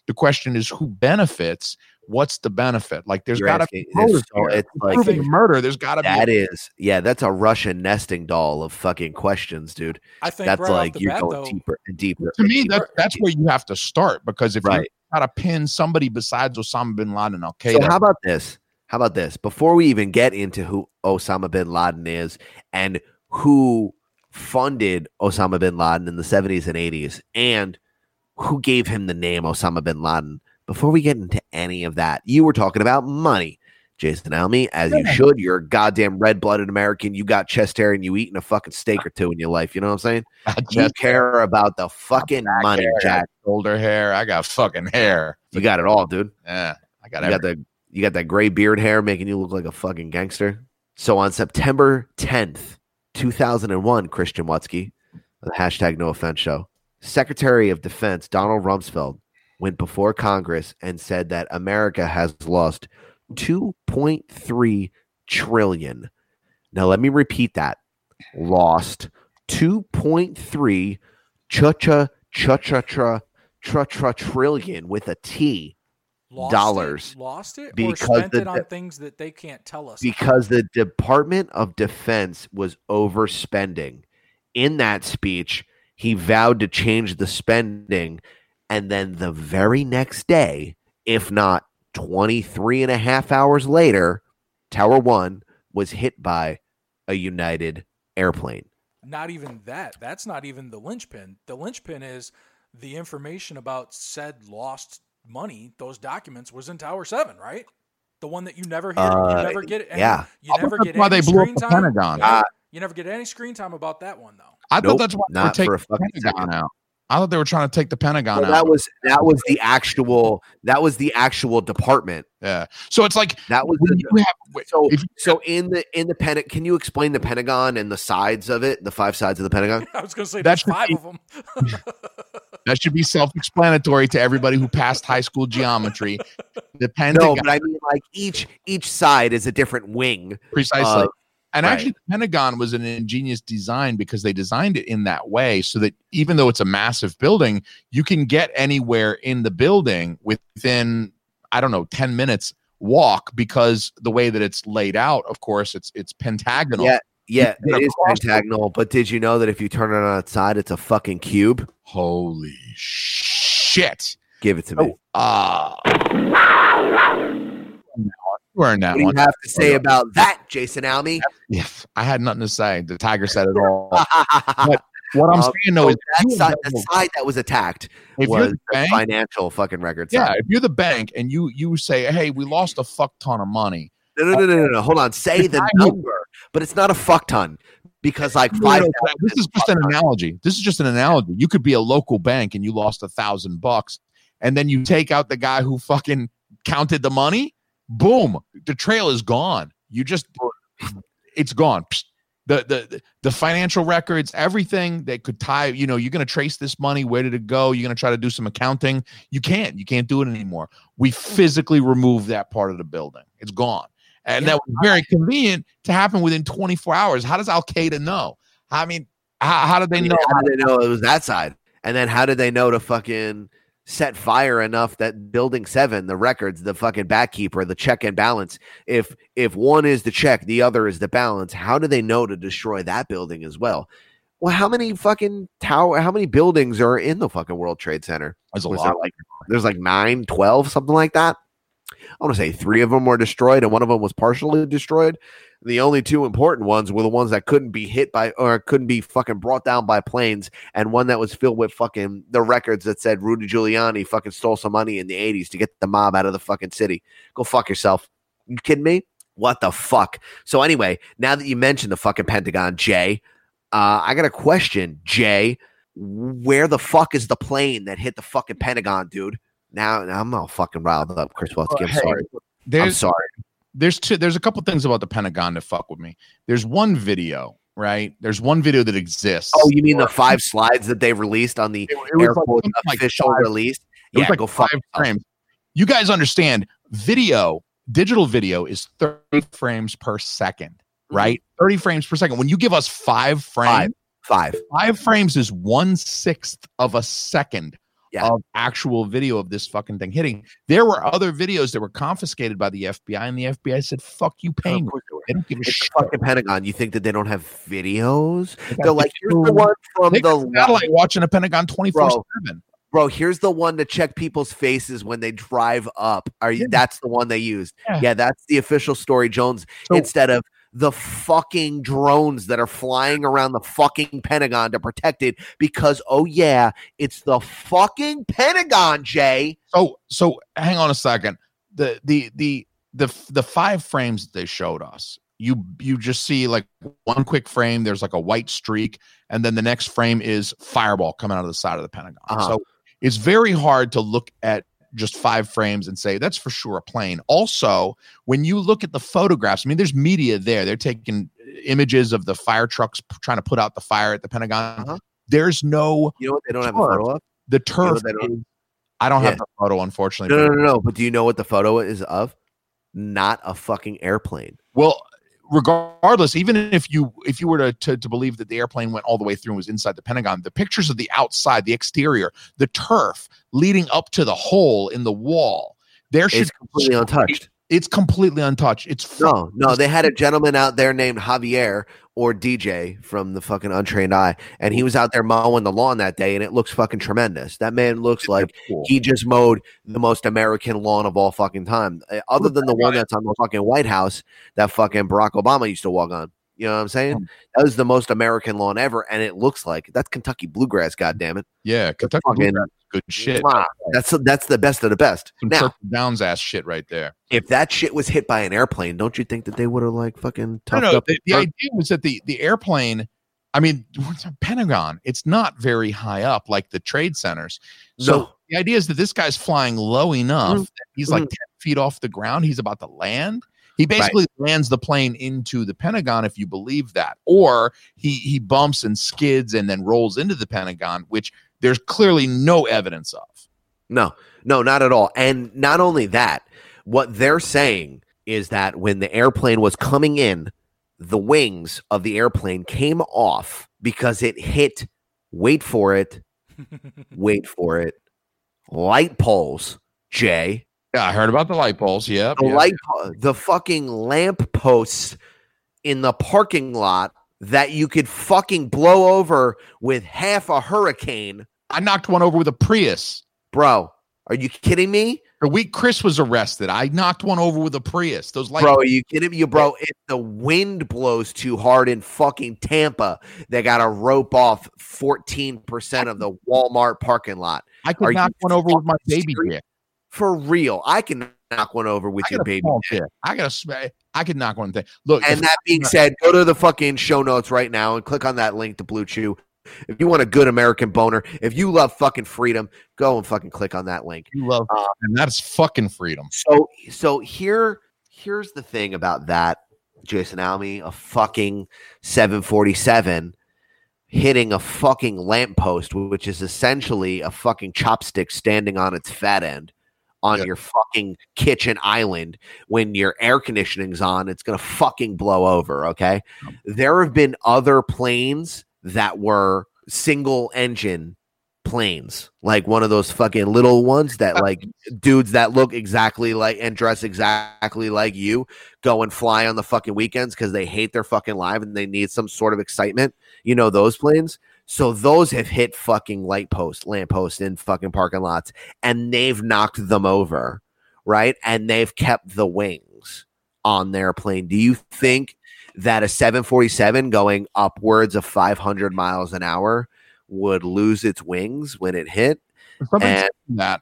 The question is who benefits. What's the benefit? Like, there's You're got to be it's so- it's like Proving murder. There's got to be that is yeah, that's a Russian nesting doll of fucking questions, dude. I think That's right like you're bat, going though, deeper and deeper. to and me, deeper that, that's where you have to start because if Right. you got to pin somebody besides Osama bin Laden, Al So how about this? How about this? Before we even get into who Osama bin Laden is and who funded Osama bin Laden in the 70s and 80s and who gave him the name Osama bin Laden, before we get into any of that, you were talking about money. Jason Alme, as you should. You're a goddamn red blooded American. You got chest hair and you eating a fucking steak or two in your life. You know what I'm saying? You Just care about the fucking money, hair, Jack. shoulder hair. I got fucking hair. You got it all, dude. Yeah, I got You got the you got that gray beard hair making you look like a fucking gangster. So on September 10th, 2001, Christian Watsky, the hashtag no offense show, Secretary of Defense Donald Rumsfeld went before Congress and said that America has lost 2.3 trillion. Now let me repeat that. Lost 2.3 cha cha cha cha cha tra tra trillion with a T lost dollars it, lost it, or because spent the- it on things that they can't tell us. because the Department of Defense was overspending. In that speech, he vowed to change the spending. And then the very next day, if not 23 and a half hours later, Tower One was hit by a United airplane. not even that. That's not even the linchpin. The linchpin is the information about said lost money. Those documents was in Tower Seven, right? The one that you never hear. Uh, you never get. Any, yeah. You never get why any they blew up the time. Pentagon. You never, Uh, you never get any screen time about that one though. I Nope, thought that's why they were not for taking a the fucking Pentagon second. out. I thought they were trying to take the Pentagon Well, out. that was that was the actual that was the actual department. yeah. So it's like That was the, you have wait, So, if you- so in the in the Pentagon, can you explain the Pentagon and the sides of it, the five sides of the Pentagon? I was going to say that's five be- of them. that should be self-explanatory to everybody who passed high school geometry. The Pentagon. No, Pentagon, but I mean like each each side is a different wing. precisely. And right. actually, the Pentagon was an ingenious design because they designed it in that way so that even though it's a massive building, you can get anywhere in the building within, I don't know, 10 minutes walk because the way that it's laid out, of course, it's it's pentagonal. Yeah, yeah, it is pentagonal. But did you know that if you turn it on its side, it's a fucking cube? Holy shit. Give it to me. Uh earned that What one. have to say about that, Jason Alme? Yes, I had nothing to say. The Tiger said it all. What I'm Um, saying though so is, that side, the side that was attacked if was bank, financial fucking record yeah, if you're the bank and you you say, hey, we lost a fuck ton of money. No, no, no, no, no, no. Hold on. Say The the guy who- number, but it's not a fuck ton because like five. no, this is just an analogy. This is just an analogy. You could be a local bank and you lost a thousand bucks, and then you take out the guy who fucking counted the money. Boom, the trail is gone. You just, it's gone. The, the the financial records, everything that could tie. You know, you're going to trace this money. Where did it go? You're going to try to do some accounting. You can't. You can't do it anymore. We mm. physically removed that part of the building. It's gone, and Yeah. that was very convenient to happen within 24 hours. How does Al Qaeda know? I mean, how, how did they know? then How did they know it was that side? And then how did they know to fucking set fire enough that building seven, the records, the fucking backkeeper, the check and balance? If if one is the check, the other is the balance. How do they know to destroy that building as well? Well, how many fucking tower? How many buildings are in the fucking World Trade Center? There's a Was lot. there like there's like nine, 12, something like that. I want to say three of them were destroyed and one of them was partially destroyed. The only two important ones were the ones that couldn't be hit by or couldn't be fucking brought down by planes, and one that was filled with fucking the records that said Rudy Giuliani fucking stole some money in the 80s to get the mob out of the fucking city. Go fuck yourself. You kidding me? What the fuck? So anyway, now that you mentioned the fucking Pentagon, Jay, uh, I got a question, Jay. Where the fuck is the plane that hit the fucking Pentagon, dude? Now, now I'm all fucking riled up, Chris Welsky. I'm sorry. I'm sorry. There's two there's a couple things about the Pentagon that fuck with me. There's one video, right? There's one video that exists. Oh, you mean the five slides that they released on the It- it air like quote like official five- release? It Yeah, like go five frames. You guys understand video, digital video is 30 frames per second, Mm-hmm. right? 30 frames per second. When you give us five frames, Five. five frames is one sixth of a second Yeah. of actual video of this fucking thing hitting. There were other videos that were confiscated by the FBI, and the FBI said, "Fuck you, paying." Course they don't give a It's shit. fucking Pentagon. You think that they don't have videos? They're like, here's the one from They the satellite watching a Pentagon 24 7. bro. Here's the one to check people's faces when they drive up. Are you? Yeah. That's the one they used. Yeah. Yeah, that's the official story, Jones. So- instead of the fucking drones that are flying around the fucking Pentagon to protect it because oh yeah, it's the fucking Pentagon, Jay. So so hang on a second. The the the the the five frames that they showed us. You you just see like one quick frame. There's like a white streak, and then the next frame is fireball coming out of the side of the Pentagon. Uh-huh. So it's very hard to look at just five frames and say that's for sure a plane. Also, when you look at the photographs, I mean, there's media there. They're taking images of the fire trucks trying to put out the fire at the Pentagon. Uh-huh. There's no You know what they don't have a photo of? the turf. they don't- I don't Yeah. have the photo, unfortunately. No, no, no, no. But do you know what the photo is of? Not a fucking airplane. Well, regardless, even if you if you were to, to to believe that the airplane went all the way through and was inside the Pentagon, the pictures of the outside, the exterior, the turf leading up to the hole in the wall, there should It's completely untouched. It's completely untouched. It's No, no, they had a gentleman out there named Javier or DJ from the fucking Untrained Eye, and he was out there mowing the lawn that day, and it looks fucking tremendous. That man looks like cool. he just mowed the most American lawn of all fucking time, Uh, other than the one that's on the fucking White House that fucking Barack Obama used to walk on. You know what I'm saying? Um, That was the most American lawn ever, and it looks like that's Kentucky bluegrass. God damn it! yeah, Kentucky fucking- Bluegrass good shit. Mwah. That's that's the best of the best. Some Now, Downs ass shit right there. if that shit was hit by an airplane, don't you think that they would have like fucking No, no. up? The, the idea was that the the airplane. I mean, Pentagon. It's not very high up like the trade centers. So No. the idea is that this guy's flying low enough Mm. that he's like Mm. 10 feet off the ground. He's about to land. He basically lands the plane into the Pentagon, if you believe that, or he he bumps and skids and then rolls into the Pentagon, which there's clearly no evidence of. No, no, not at all. And not only that, what they're saying is that when the airplane was coming in, the wings of the airplane came off because it hit, wait for it, wait for it, light poles, Jay. Yeah, I heard about the light poles. Yep. The yep. light, the fucking lamp posts in the parking lot that you could fucking blow over with half a hurricane. I knocked one over with a Prius. Bro, are you kidding me? The week Chris was arrested, I knocked one over with a Prius. Those light Bro, are you kidding me, bro? If the wind blows too hard in fucking Tampa, they got to rope off 14% of the Walmart parking lot. I are could you knock one over with my baby dick. For real. I can knock one over with your baby. small dick. dick. I got a I could knock one thing. Look, And that being said, go to the fucking show notes right now and click on that link to BlueChew. If you want a good American boner, if you love fucking freedom, go and fucking click on that link. you love, uh, and that's fucking freedom. So so here here's the thing about that, Jason Alme, a fucking 747 hitting a fucking lamppost, which is essentially a fucking chopstick standing on its fat end on Yeah. your fucking kitchen island when your air conditioning's on, it's gonna fucking blow over. Okay. There have been other planes that were single engine planes, like one of those fucking little ones that like dudes that look exactly like and dress exactly like you go and fly on the fucking weekends because they hate their fucking life and they need some sort of excitement. You know those planes. So those have hit fucking light posts, lamp posts in fucking parking lots, and they've knocked them over, right? And they've kept the wings on their plane. Do you think that a 747 going upwards of 500 miles an hour would lose its wings when it hit? When somebody And- says that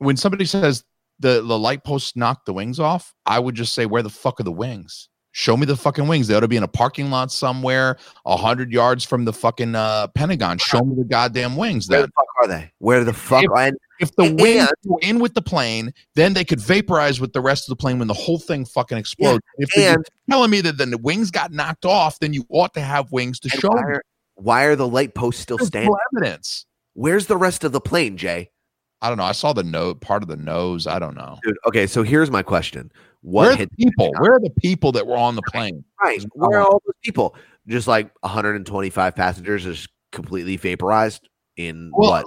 when somebody says the the light posts knocked the wings off, I would just say, where the fuck are the wings? Show me the fucking wings. They ought to be in a parking lot somewhere, a hundred yards from the fucking uh, Pentagon. Show me the goddamn wings. Where Then, the fuck are they? Where the fuck? If- if the and- wings go in with the plane, then they could vaporize with the rest of the plane when the whole thing fucking explodes. if you're and telling me that then the wings got knocked off, then you ought to have wings to show why are, why are the light posts still There's standing? no evidence. Where's the rest of the plane, Jay? I don't know. I saw the note part of the nose. I don't know. Dude, okay, so here's my question. Where What the people? Where are the people that were on the plane? right? Where are all those people? Just like 125 passengers is completely vaporized in Well, what?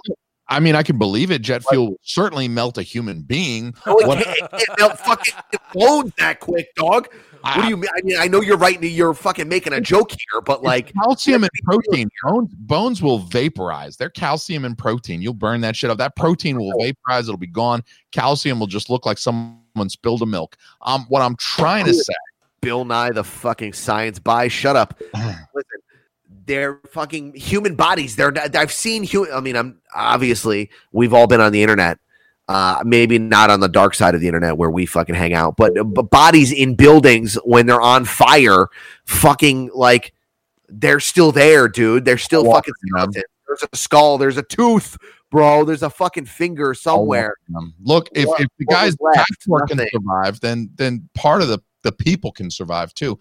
I mean, I can believe it. Jet fuel certainly melt a human being. No, it What- it can't melt fucking explodes that quick, dog. What do you mean? I mean, I know you're right. You're fucking making a joke here, but like, calcium and let's be real protein. Bones, bones will vaporize. They're calcium and protein. You'll burn that shit up. That protein will vaporize. It'll be gone. Calcium will just look like someone spilled a milk. Um, what I'm trying to say. Bill Nye, the fucking science buy. Shut up. Listen, they're fucking human bodies. They're. I've seen human. I mean, I'm obviously we've all been on the internet. Uh, maybe not on the dark side of the internet where we fucking hang out, but, but bodies in buildings when they're on fire, fucking like they're still there, dude. They're still I'll fucking skeleton. There's a skull. There's a tooth, bro. There's a fucking finger somewhere. Look, if, What- if the guys left? can survive, then then part of the the people can survive too.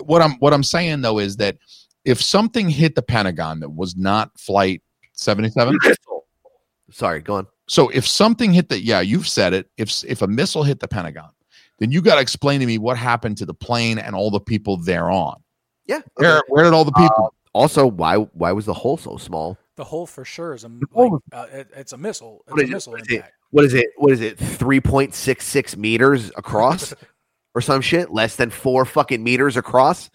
What I'm what I'm saying though is that if something hit the Pentagon that was not flight 77, Sorry, go on. So if something hit the yeah, you've said it. If if a missile hit the Pentagon, then you got to explain to me what happened to the plane and all the people thereon. Yeah. okay. Where where did all the people? Also, why why was the hole so small? The hole for sure is a like, uh, it, it's a missile. It's What a is missile What is it? impact. What is it? What is it? Three point six six meters across, or some shit? Less than four fucking meters across.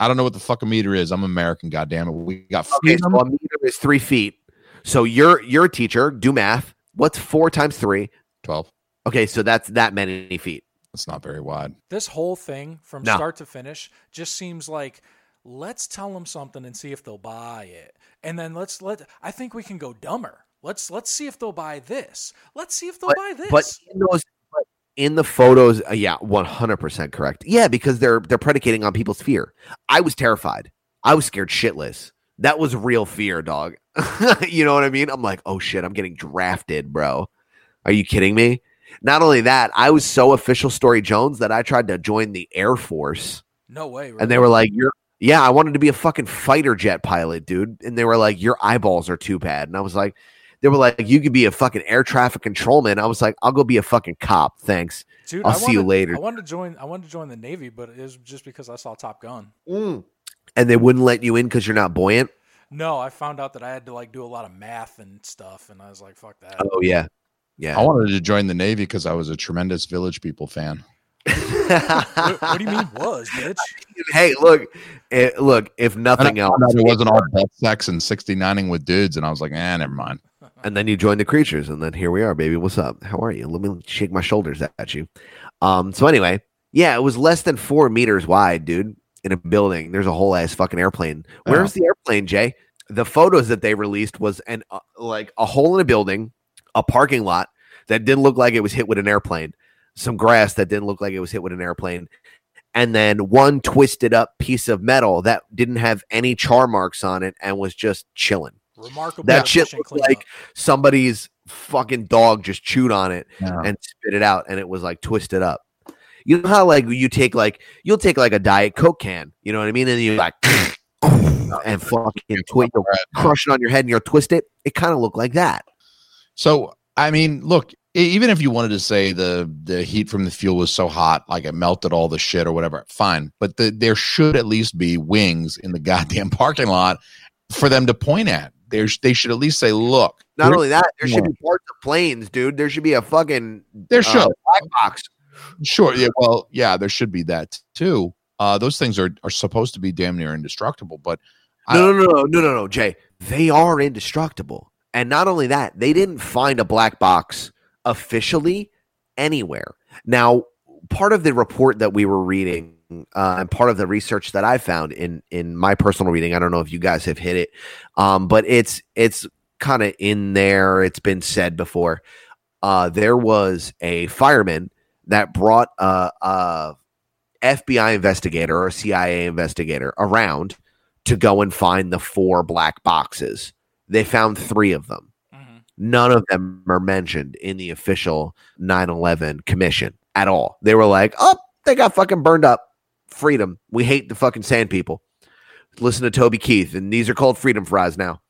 I don't know what the fuck a meter is. I'm American, goddamn it. We got Okay, so a meter is three feet. So you're you're a teacher. Do math. What's four times three? 12. Okay, so that's that many feet. It's not very wide. This whole thing from No. start to finish just seems like let's tell them something and see if they'll buy it. And then let's let I think we can go dumber. Let's let's see if they'll buy this. Let's see if they'll buy this. But in those, but in the photos, uh, yeah, one hundred percent correct. Yeah, because they're they're predicating on people's fear. I was terrified. I was scared shitless. That was real fear, dog. you know what I mean? I'm like, oh shit, I'm getting drafted, bro. Are you kidding me? Not only that, I was so official story Jones that I tried to join the Air Force. no way. And they were like, You're yeah, I wanted to be a fucking fighter jet pilot, dude. And they were like, Your eyeballs are too bad. And I was like, they were like, You could be a fucking air traffic controlman. I was like, I'll go be a fucking cop. Thanks. Dude, I'll I see you later. I wanted to join. I wanted to join the Navy, but it was just because I saw Top Gun. Mm. And they wouldn't let you in because you're not buoyant. No, I found out that I had to like do a lot of math and stuff, and I was like, "Fuck that." Oh yeah. Yeah. I wanted to join the Navy because I was a tremendous Village People fan. what, what do you mean was, bitch? hey, look, eh, look. If nothing I else, found it wasn't all butt sex and 69ing with dudes, and I was like, eh, never mind. and then you join the creatures, and then here we are, baby. What's up? How are you? Let me shake my shoulders at, at you. Um, so anyway, yeah, it was less than four meters wide, dude. In a building, there's a whole ass fucking airplane. Where's the airplane, Jay? The photos that they released was an uh, like a hole in a building, a parking lot that didn't look like it was hit with an airplane, some grass that didn't look like it was hit with an airplane, and then one twisted up piece of metal that didn't have any char marks on it and was just chilling. Remarkable. That shit looked like somebody's fucking dog just chewed on it Yeah. and spit it out, and it was like twisted up. You know how like you take like you'll take like a diet coke can, you know what I mean, and you like and fucking twi- crush it on your head and you'll twist it. It kind of looked like that. So I mean, look, even if you wanted to say the the heat from the fuel was so hot, like it melted all the shit or whatever, fine. But the, there should at least be wings in the goddamn parking lot for them to point at. There's they should at least say, look. Not only that, there should be parts of planes, dude. There should be a fucking there uh, should black box. Sure, yeah, well, yeah, there should be that too. Uh, those things are are supposed to be damn near indestructible, but no, no, no, no, no, no, Jay. They are indestructible. And not only that, they didn't find a black box officially anywhere. Now, part of the report that we were reading uh, and part of the research that I found in in my personal reading, I don't know if you guys have hit it, um, but it's it's kind of in there. It's been said before. Uh, there was a fireman that brought a, a FBI investigator or a CIA investigator around to go and find the four black boxes. They found three of them. Mhm. None of them are mentioned in the official 9 11 commission at all. They were like, oh, they got fucking burned up. Freedom. We hate the fucking sand people. Listen to Toby Keith, and these are called freedom fries now.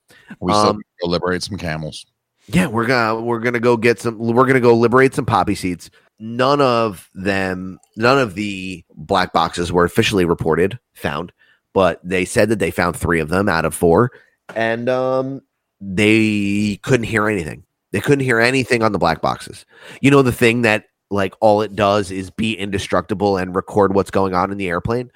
we still um, go liberate some camels. Yeah, we're gonna we're gonna go get some. We're gonna go liberate some poppy seeds. None of them, none of the black boxes were officially reported found, but they said that they found three of them out of four, and um, they couldn't hear anything. They couldn't hear anything on the black boxes. You know the thing that like all it does is be indestructible and record what's going on in the airplane.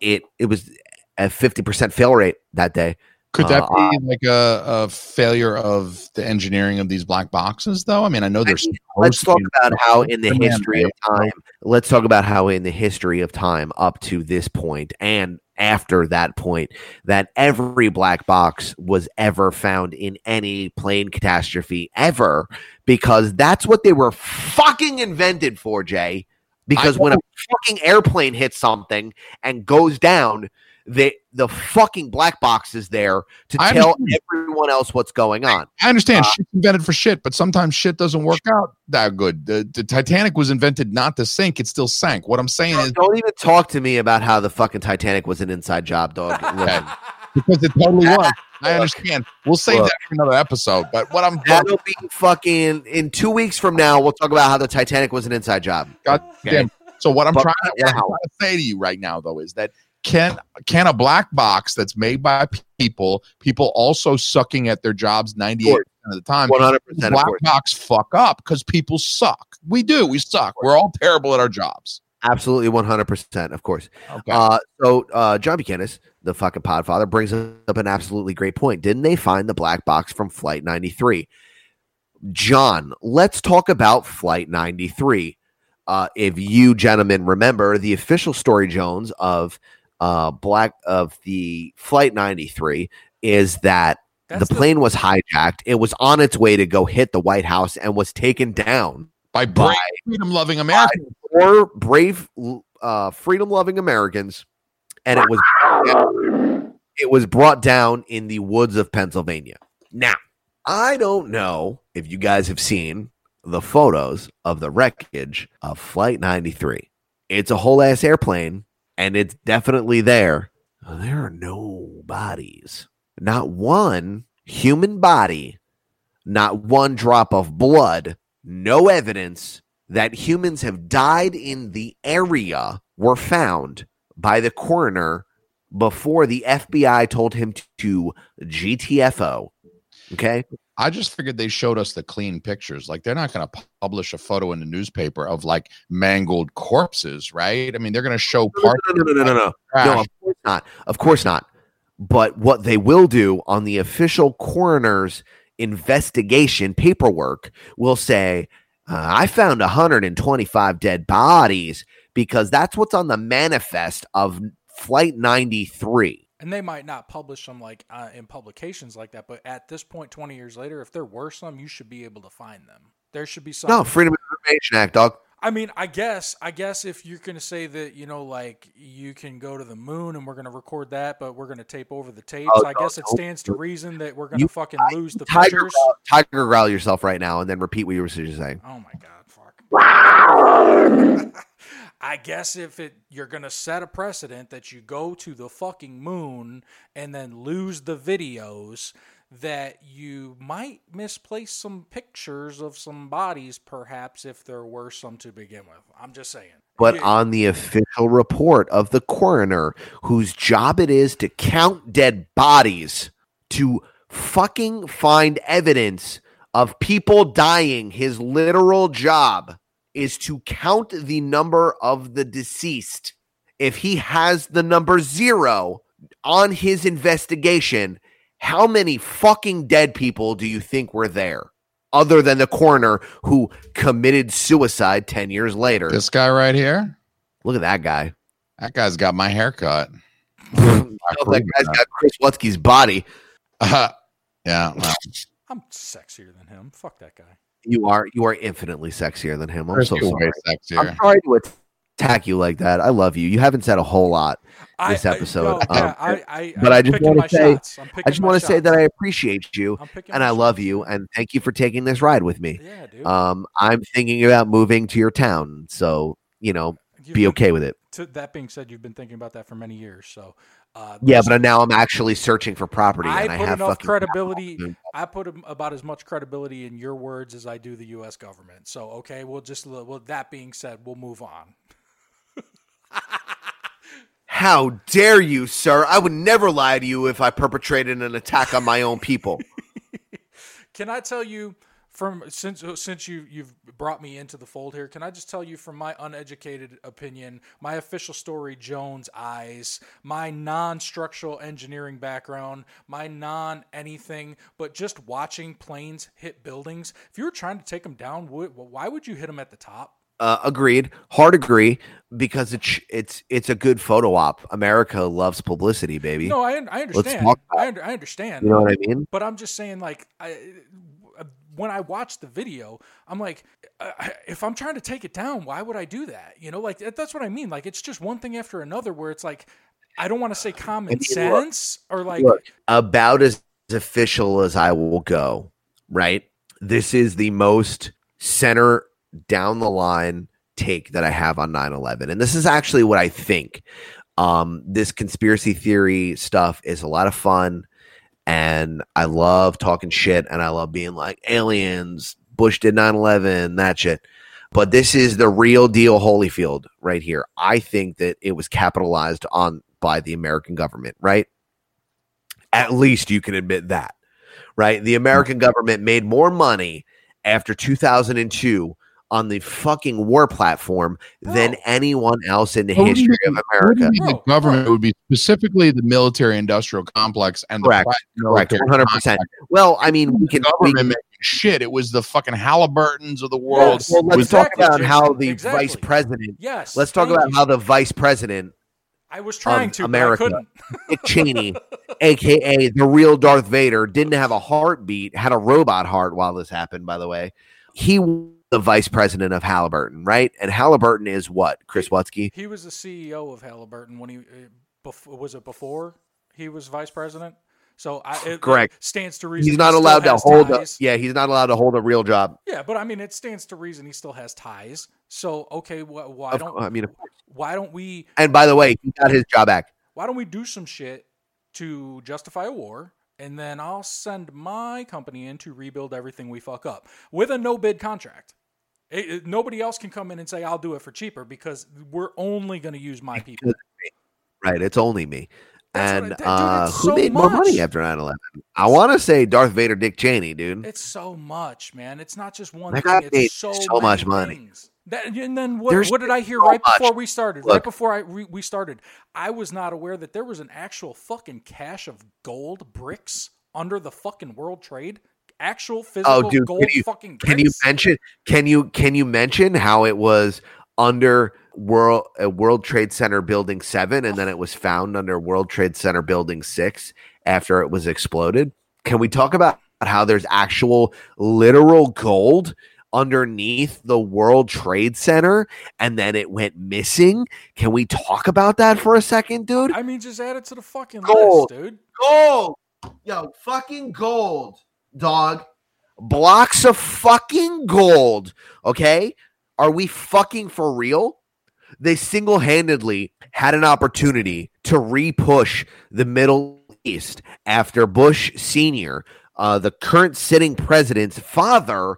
It it was a fifty percent fail rate that day. Could that Uh, be like a, a failure of the engineering of these black boxes, though? I mean, I know there's. mean, let's talk about how in the history of time let's talk about how in the history of time up to this point and after that point that every black box was ever found in any plane catastrophe ever because that's what they were fucking invented for jay because when a fucking airplane hits something and goes down the the fucking black box is there to I tell understand. everyone else what's going on I understand Uh, shit's invented for shit, but sometimes shit doesn't work out that good. The, the Titanic was invented not to sink; it still sank. What I'm saying is Don't even talk to me about how the fucking Titanic was an inside job, dog. Because it totally was. I understand. We'll save Look. that for another episode. But what I'm that'll be fucking in two weeks from now. We'll talk about how the Titanic was an inside job. God damn. So what I'm But trying, what I'm trying to say to you right now, though, is that can can a black box that's made by people, people also sucking at their jobs 98 percent of the time, 100% black box fuck up because people suck. We do. We suck. We're all terrible at our jobs. Absolutely, one hundred percent, of course. Okay. Uh, so uh, John Buchanan, the fucking Podfather, brings up an absolutely great point. Didn't they find the black box from Flight ninety three? John, let's talk about Flight ninety three. Uh, if you gentlemen remember the official story, Jones of uh, black of the Flight ninety three is that That's the plane was hijacked. It was on its way to go hit the White House and was taken down by by brave, freedom loving Americans. four brave, uh, freedom loving Americans, and it was it was brought down in the woods of Pennsylvania. Now, I don't know if you guys have seen the photos of the wreckage of Flight 93. It's a whole ass airplane, and it's definitely there. There are no bodies, not one human body, not one drop of blood, no evidence that humans have died in the area were found by the coroner before the FBI told him to GTFO. Okay. I just figured they showed us the clean pictures. Like they're not going to publish a photo in the newspaper of like mangled corpses, right? I mean, they're going to show No, parts no, no, no, no, no, no. of. No, of course not. Of course not. But what they will do on the official coroner's investigation paperwork will say, uh, I found 125 dead bodies because that's what's on the manifest of Flight 93. And they might not publish them like uh, in publications like that, but at this point, 20 years later, if there were some, you should be able to find them. There should be some. No, Freedom of Information Act, dog. I mean, I guess, I guess if you're going to say that, you know, like you can go to the moon and we're going to record that, but we're going to tape over the tapes. Oh, I no, guess it stands to reason that we're going to fucking lose the Tiger pictures. growl, tiger growl yourself right now and then repeat what you were just saying. Oh my god, fuck. I guess if it you're gonna set a precedent that you go to the fucking moon and then lose the videos, that you might misplace some pictures of some bodies, perhaps if there were some to begin with. I'm just saying. But Yeah, on the official report of the coroner, whose job it is to count dead bodies, to fucking find evidence of people dying, his literal job is to count the number of the deceased. If he has the number zero on his investigation, how many fucking dead people do you think were there? Other than the coroner who committed suicide 10 years later. This guy right here, Look at that guy. that guy's got my haircut. Oh, that guy's got Chris Wutsky's body. Uh, yeah, well, I'm sexier than him. Fuck that guy. You are you are infinitely sexier than him. I'm so sorry. sexier. I'm sorry to attack you like that. I love you. You haven't said a whole lot, This I, episode, I, no, um, I, I, but I'm I just wanna say- I'm I picking just want to say that I appreciate you and I love shots. you and thank you for taking this ride with me. Yeah, dude. Um, I'm thinking about moving to your town, so you know, You've be been- okay with it. To, that being said, you've been thinking about that for many years. So, uh, Yeah, but now I'm actually searching for property, I and I have enough credibility. I put about as much credibility in your words as I do the U.S. government. So, okay, we'll just well. That being said, we'll move on. How dare you, sir? I would never lie to you if I perpetrated an attack on my own people. Can I tell you from since since you you've brought me into the fold here? Can I just tell you from my uneducated opinion, my official story, Jones eyes, my non-structural engineering background, my non anything, but just watching planes hit buildings. If you were trying to take them down, why would you hit them at the top? Uh, agreed. Hard agree because it's it's it's a good photo op. America loves publicity, baby. No, I, I understand. I, under, I understand. you know what I mean? But I'm just saying, like, I, when I watched the video, I'm like, uh, if I'm trying to take it down, why would I do that? You know, like that's what I mean. Like, it's just one thing after another where it's like, I don't want to say common mean, look, sense or like, look. About as official as I will go. Right. This is the most center down the line take that I have on 9/11, and this is actually what I think. Um, this conspiracy theory stuff is a lot of fun. And I love talking shit and I love being like aliens, Bush did 9/11, that shit. But this is the real deal Holyfield right here. I think that it was capitalized on by the American government, right? At least you can admit that. Right? The American mm-hmm. government made more money after 2002 on the fucking war platform than Bro. anyone else in the What history of mean- what do America. you mean Bro, the government would be specifically the military industrial complex and the Correct. private Correct, 100%. Well, I mean, we can we government making shit. It was the fucking Halliburtons of the world. Yes. Well, let's Was talk about how the exactly. vice president. yes. Let's talk about you. how the vice president, I was trying of to, America. but I couldn't. Dick Cheney, aka the real Darth Vader, didn't have a heartbeat, had a robot heart while this happened. By the way, he was the vice president of Halliburton, right? And Halliburton is what? Chris Wutsky. He was the CEO of Halliburton when he uh, bef- was it before he was vice president. So I, it, Correct. It stands to reason He's not he allowed to hold. A, yeah, he's not allowed to hold a real job. Yeah, but I mean, it stands to reason he still has ties. So okay, wh- why Of- don't I mean, why don't we and by the way, he got his job back. why don't we do some shit to justify a war, and then I'll send my company in to rebuild everything we fuck up with a no bid contract. It- nobody else can come in and say I'll do it for cheaper because we're only going to use my people. Right, it's only me. That's and I- dude, uh, who so made more money after 9-11? I want to say Darth Vader, Dick Cheney, dude. It's so much, man. It's not just one That thing. guy It's made so, so much money. That, and then what, There's what did I hear so right much. before we started? right before I we, we started, I was not aware that there was an actual fucking cache of gold bricks under the fucking World Trade. Actual physical oh, dude, gold can you- fucking Can you mention? Can you can you mention how it was under World uh, World Trade Center Building Seven, and then it was found under World Trade Center Building Six after it was exploded? Can we talk about how there's actual literal gold underneath the World Trade Center, and then it went missing? Can we talk about that for a second, dude? I mean, just add it to the fucking Gold. list, dude. gold. Yo, fucking gold, dog. Blocks of fucking gold. Okay? Are we fucking for real? They single handedly had an opportunity to repush the Middle East after Bush Sr., uh, the current sitting president's father,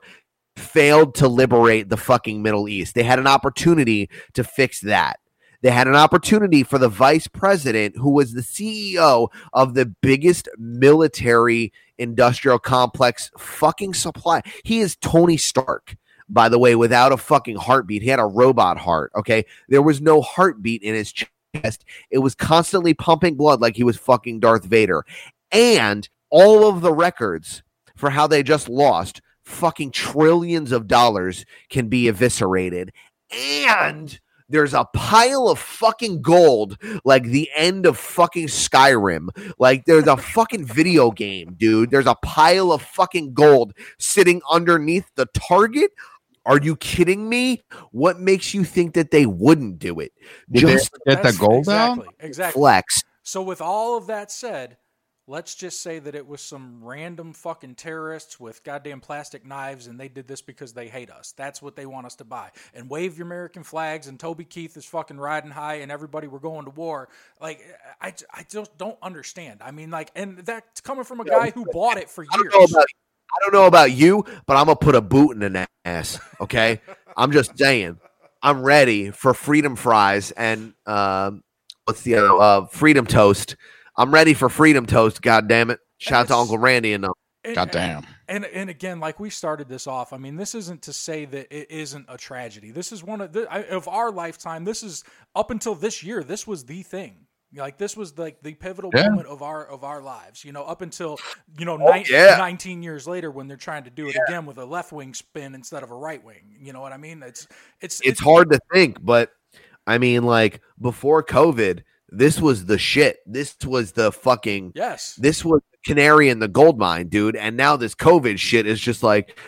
failed to liberate the fucking Middle East. They had an opportunity to fix that. They had an opportunity for the vice president, who was the CEO of the biggest military industrial complex fucking supply. He is Tony Stark, by the way, without a fucking heartbeat. He had a robot heart. Okay. There was no heartbeat in his chest. It was constantly pumping blood like he was fucking Darth Vader. And all of the records for how they just lost fucking trillions of dollars can be eviscerated. And there's a pile of fucking gold like the end of fucking Skyrim. Like there's a fucking video game, dude. There's a pile of fucking gold sitting underneath the target. Are you kidding me? What makes you think that they wouldn't do it? Did Just get the gold exactly, out? Exactly. flex. So, with all of that said, let's just say that it was some random fucking terrorists with goddamn plastic knives and they did this because they hate us. That's what they want us to buy. And wave your American flags and Toby Keith is fucking riding high and everybody we're going to war. Like, I, I just don't understand. I mean, like, and that's coming from a guy who bought it for I don't years. know about I don't know about you, but I'm gonna put a boot in an ass. Okay, I'm just saying. I'm ready for freedom fries and um, what's the other uh, freedom toast. I'm ready for freedom toast. God damn it! Shout out to Uncle Randy and them. And- Goddamn. And and again, like we started this off, I mean, this isn't to say that it isn't a tragedy. This is one of the of our lifetime. This is up until this year. This was the thing. Like this was like the pivotal Yeah. moment of our of our lives. You know, up until you know Oh, nine, yeah. 19 years later when they're trying to do it again with a left wing spin instead of a right wing. You know what I mean? It's it's It's hard to think, but I mean, like before COVID, this was the shit. This was the fucking. Yes. This was canary in the gold mine, dude. And now this COVID shit is just like,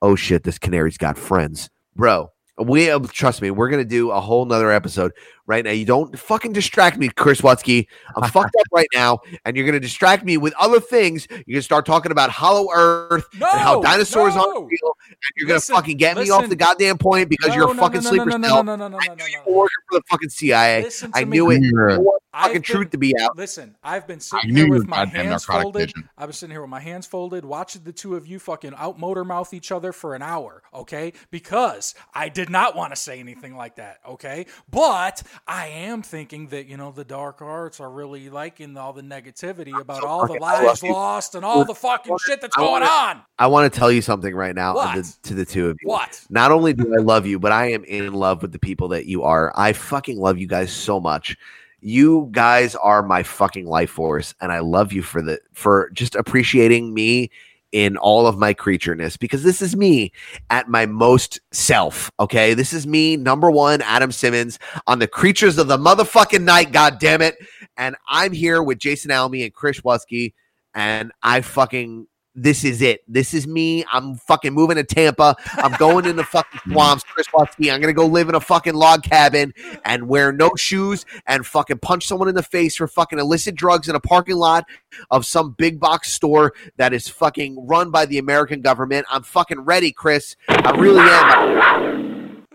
oh shit, this canary's got friends, bro. We uh, trust me, we're gonna do a whole nother episode right now. You don't fucking distract me, Chris Watsky. I'm fucked up right now, and you're gonna distract me with other things. You're gonna start talking about Hollow Earth No, and how dinosaurs no. aren't real, and you're gonna fucking get me off the goddamn point because No, you're a fucking no, no, sleeper no, no, cell. no, no, no, I no, knew no, you no. were working for the fucking CIA. Listen I me. knew it. You're- You fucking been- truth to be out. Listen, I've been sitting here with my hands folded. I've been sitting here with my hands folded, watching the two of you fucking out motor mouth each other for an hour, okay? Because I did not want to say anything like that, okay? But I am thinking that, you know, the dark arts are really liking all the negativity about all the lives lost and all the fucking shit that's going on. I want to tell you something right now to the, to the two of you. What? Not only do I love you, but I am in love with the people that you are. I fucking love you guys so much. You guys are my fucking life force, and I love you for the for just appreciating me in all of my creatureness because this is me at my most self. Okay, this is me, number one, Adam Simmons on the creatures of the motherfucking night. God damn it! And I'm here with Jason Almy and Chris Wusky, and I fucking this is it. This is me. I'm fucking moving to Tampa. I'm going in the fucking swamps, Chris Watsky. I'm gonna go live in a fucking log cabin and wear no shoes and fucking punch someone in the face for fucking illicit drugs in a parking lot of some big box store that is fucking run by the American government. I'm fucking ready, Chris. I really am.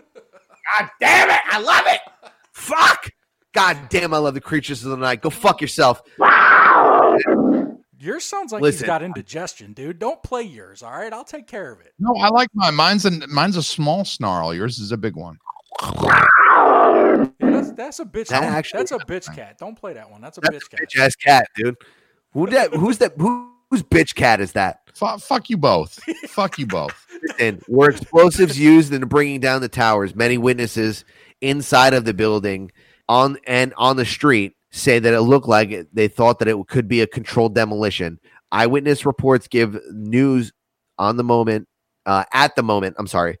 God damn it! I love it. Fuck. God damn, I love the creatures of the night. Go fuck yourself. Yours sounds like Listen. he's got indigestion, dude. Don't play yours, all right? I'll take care of it. No, I like mine. Mine's a mine's a small snarl. Yours is a big one. Yeah, that's, that's a bitch. That actually- that's a bitch cat. Don't play that one. That's a bitch cat. Bitch ass cat, dude. Who that? Who's that? Who, whose bitch cat is that? Fu fuck you both. fuck you both. And were explosives used in bringing down the towers? Many witnesses inside of the building on and on the street say that it looked like it, they thought that it could be a controlled demolition. Eyewitness reports give news on the moment, uh, at the moment, I'm sorry,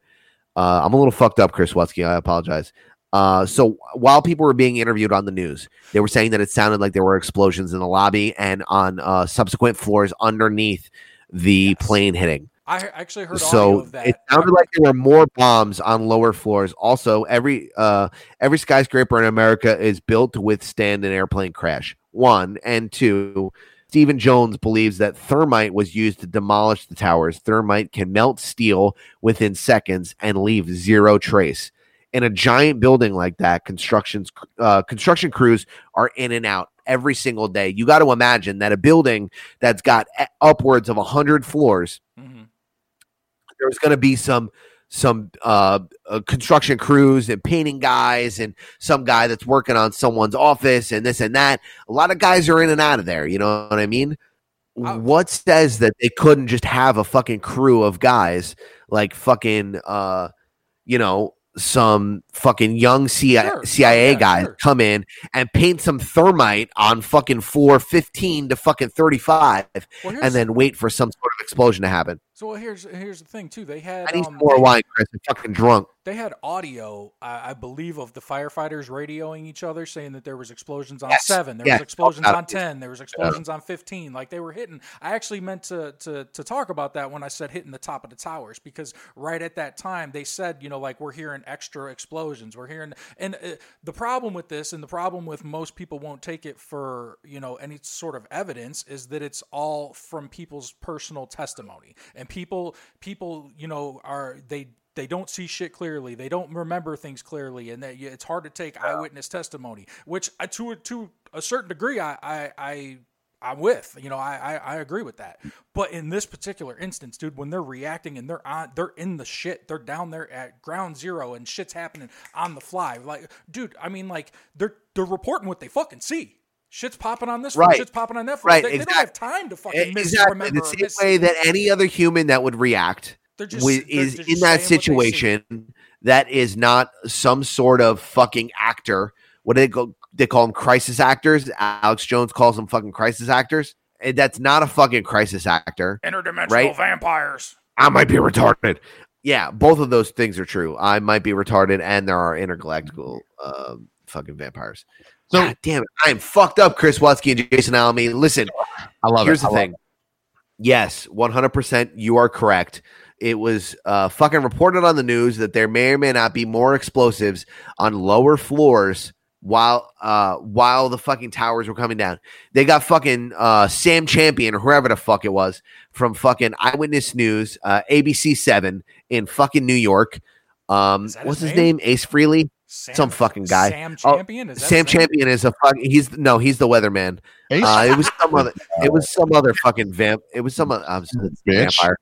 uh, I'm a little fucked up, Chris Wutsky. I apologize. Uh, so while people were being interviewed on the news, they were saying that it sounded like there were explosions in the lobby and on uh, subsequent floors underneath the Yes. plane hitting. I actually heard So of that. it sounded like there were more bombs on lower floors. Also, every uh, every skyscraper in America is built to withstand an airplane crash. One and two. Steven Jones believes that thermite was used to demolish the towers. Thermite can melt steel within seconds and leave zero trace. In a giant building like that, constructions uh, construction crews are in and out every single day. You got to imagine that a building that's got upwards of hundred floors Mhm. there's going to be some some uh, uh, construction crews and painting guys and some guy that's working on someone's office and this and that. A lot of guys are in and out of there. You know what I mean? Uh, what says that they couldn't just have a fucking crew of guys like fucking uh, you know some fucking young CIA, Sure. CIA Yeah, guys sure. come in and paint some thermite on fucking floor 15 to fucking 35 Well, and then wait for some sort of explosion to happen. So well, here's here's the thing too. They had I need um, more they- wine, Chris. I'm fucking drunk. they had audio, I, I believe, of the firefighters radioing each other, saying that there was explosions on Yes, seven, there yes, was explosions talk on ten, there was explosions on fifteen. Like they were hitting. I actually meant to, to to talk about that when I said hitting the top of the towers because right at that time they said, you know, like we're hearing extra explosions. We're hearing, and uh, the problem with this, and the problem with most people won't take it for you know any sort of evidence, is that it's all from people's personal testimony, and people people you know are they they don't see shit clearly. They don't remember things clearly, and that it's hard to take eyewitness testimony. Which, I, to a- to a certain degree, I I. I I'm with, you know, I, I I agree with that. But in this particular instance, dude, when they're reacting and they're on, they're in the shit. They're down there at ground zero and shit's happening on the fly. Like, dude, I mean, like they're they're reporting what they fucking see. Shit's popping on this. Right. Shit's popping on that floor. Right, they, they don't have time to fucking miss Exactly remember the same way that any other human that would react They're just wi- they're- is they're in that saying what they see. situation that is not some sort of fucking actor. What do they go? They call them crisis actors. Alex Jones calls them fucking crisis actors. And that's not a fucking crisis actor. Interdimensional Right? vampires. I might be retarded. Yeah, both of those things are true. I might be retarded, and there are intergalactical um, fucking vampires. So- God damn it, I am fucked up, Chris Watsky and Jason Alamy. Listen, I love Here's it. the I love thing. Yes, 100%. You are correct. It was uh, fucking reported on the news that there may or may not be more explosives on lower floors while uh, while the fucking towers were coming down. They got fucking uh, Sam Champion or whoever the fuck it was from fucking Eyewitness News, uh, ABC 7 in fucking New York. Um, Is what's his his name? name? Ace Frehley? Sam, Some fucking guy. Sam Oh, Champion. Is that Sam his? Champion is a fucking. He's no, he's the weatherman. Ace? Uh, it was some other. It was some other fucking vamp. It was some. Uh, Bitch. vampire.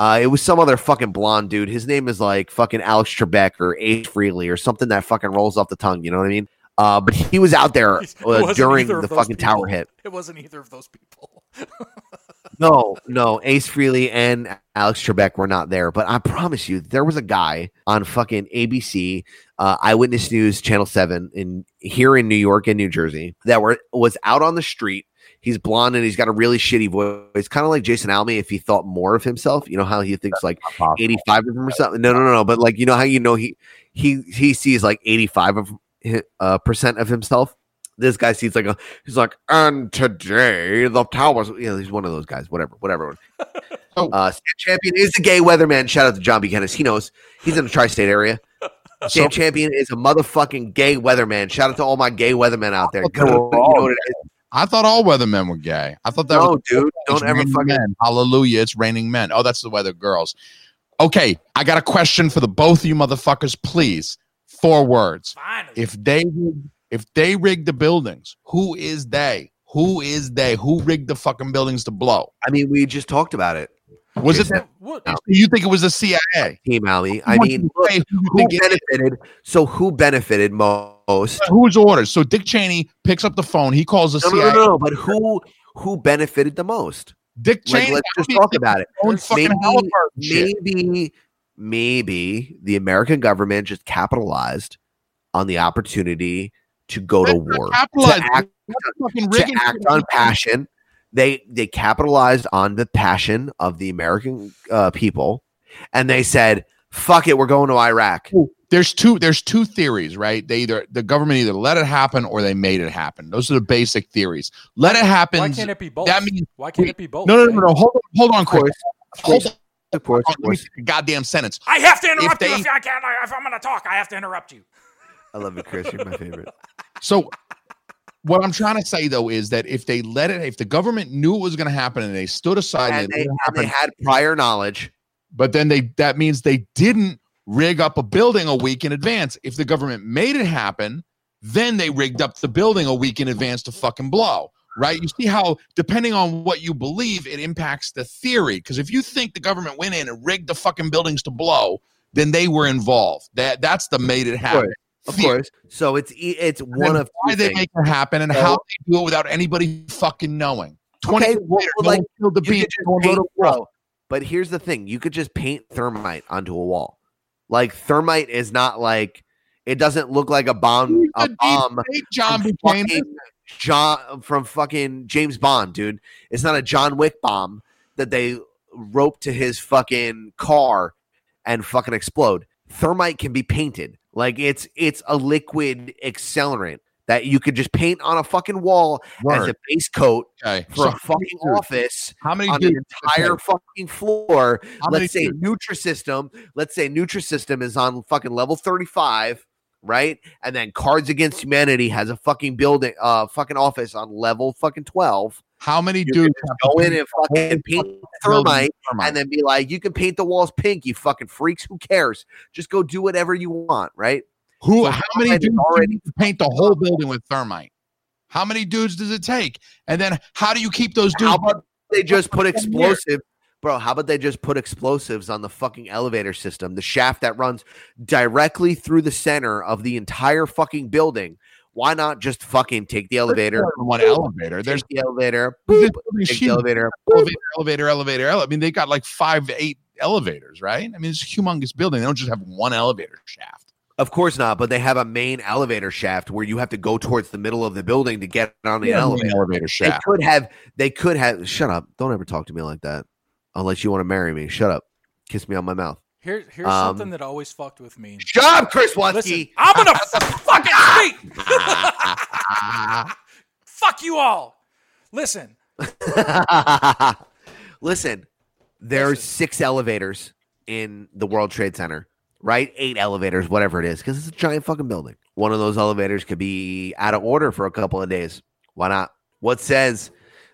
Uh, it was some other fucking blonde dude. His name is like fucking Alex Trebek or Ace Frehley or something that fucking rolls off the tongue. You know what I mean? Uh, but he was out there uh, during the those fucking tower hit. It wasn't either of those people. No, no, Ace Frehley and Alex Trebek were not there. But I promise you, there was a guy on fucking ABC, uh, Eyewitness News, Channel Seven, in here in New York and New Jersey, that were was out on the street. He's blonde and he's got a really shitty voice, It's kind of like Jason Alme if he thought more of himself. You know how he thinks like eighty five of him or something. No, no, no, no. But like you know how you know he he he sees like eighty five of hi- uh, percent of himself. This guy sees like a he's like, and today the towers. You know, he's one of those guys. Whatever, whatever. Oh. Uh, Champion is the gay weatherman. Shout out to John Buchanan. He knows he's in the tri-state area. So- Champion is a motherfucking gay weatherman. Shout out to all my gay weathermen out there. thought they You know what it is? I thought all weathermen were gay. I thought that No, was dude, It's don't ever fucking. men. Hallelujah! It's raining men. Oh, that's the weather girls. Okay, I got a question for the both of you motherfuckers, please. Four words. Finally. If they if they rigged the buildings, who is they? Who is they? Who rigged the fucking buildings to blow? I mean, we just talked about it. Was it? Jason. what? No. You think it was the CIA? Team Ali. I mean, look, who you who think it- benefited? So who benefited most? whose orders? So Dick Cheney picks up the phone. He calls the No, no, CIA. no, no. But who who benefited the most? Dick Like, Cheney. let's just talk about it. Maybe, maybe, maybe the American government just capitalized on the opportunity to go to That's not war, to act, to act on passion, they they capitalized on the passion of the American uh, people, and they said, "Fuck it, we're going to Iraq." there's two there's two theories right they either the government either let it happen or they made it happen those are the basic theories let it happen Why can't it be both? that means Why can't we- it be both? no no no right? no hold on hold on Of Chris. hold on of course, of course. goddamn sentence I have to interrupt If you if I can't. If I'm going to talk, I have to interrupt you. I love it, Chris. You're my favorite. So what I'm trying to say though is that if they let it, if the government knew it was going to happen and they stood aside and and, they, they, it and they had prior knowledge. but then they that means they didn't rig up a building a week in advance. If the government made it happen, then they rigged up the building a week in advance to fucking blow. Right? You see how depending on what you believe, it impacts the theory. Because if you think the government went in and rigged the fucking buildings to blow, then they were involved. That that's the made it happen. Of course. So it's it's And one of why they things. make it happen and So- how they do it without anybody fucking knowing. Twenty Okay, well, later, no like, the beach. no one paint- wrote a book. bro, But here's the thing: you could just paint thermite onto a wall. Like thermite is not like it doesn't look like a bomb. A bomb John from fucking John from fucking James Bond, dude. It's not a John Wick bomb that they rope to his fucking car and fucking explode. Thermite can be painted. Like it's it's a liquid accelerant that you could just paint on a fucking wall as a base coat Okay. for So a fucking office How many on dudes? an entire fucking floor. How let's say dudes? Nutrisystem. Let's say Nutrisystem is on fucking level 35, right? And then Cards Against Humanity has a fucking building, uh, fucking office on level fucking 12. How many You dudes Go in and fucking paint thermite thermite? and then be like, you can paint the walls pink, you fucking freaks. Who cares? Just go do whatever you want, right? Who? so How many dudes already- paint the whole building with thermite? How many dudes does it take? And then how do you keep those dudes? How about they just put fucking year. explosive, bro? How about they just put explosives on the fucking elevator system, the shaft that runs directly through the center of the entire fucking building? Why not just fucking take the elevator, one elevator. There's the elevator, this boop, take the huge. elevator, elevator, elevator, elevator, I mean, they got like five, eight elevators, right? I mean, it's a humongous building. They don't just have one elevator shaft. Of course not, but they have a main elevator shaft where you have to go towards the middle of the building to get on the Yeah, elevator. main elevator They could have. They could have. Shut up! Don't ever talk to me like that, unless you want to marry me. Shut up! Kiss me on my mouth. Here, here's Um, something that always fucked with me. Shut up, Chris Watsky. I'm gonna fucking speak. Fuck you all. Listen, Listen, there's Listen. six elevators in the World Trade Center, right? Eight elevators, whatever it is, because it's a giant fucking building. One of those elevators could be out of order for a couple of days. Why not? What says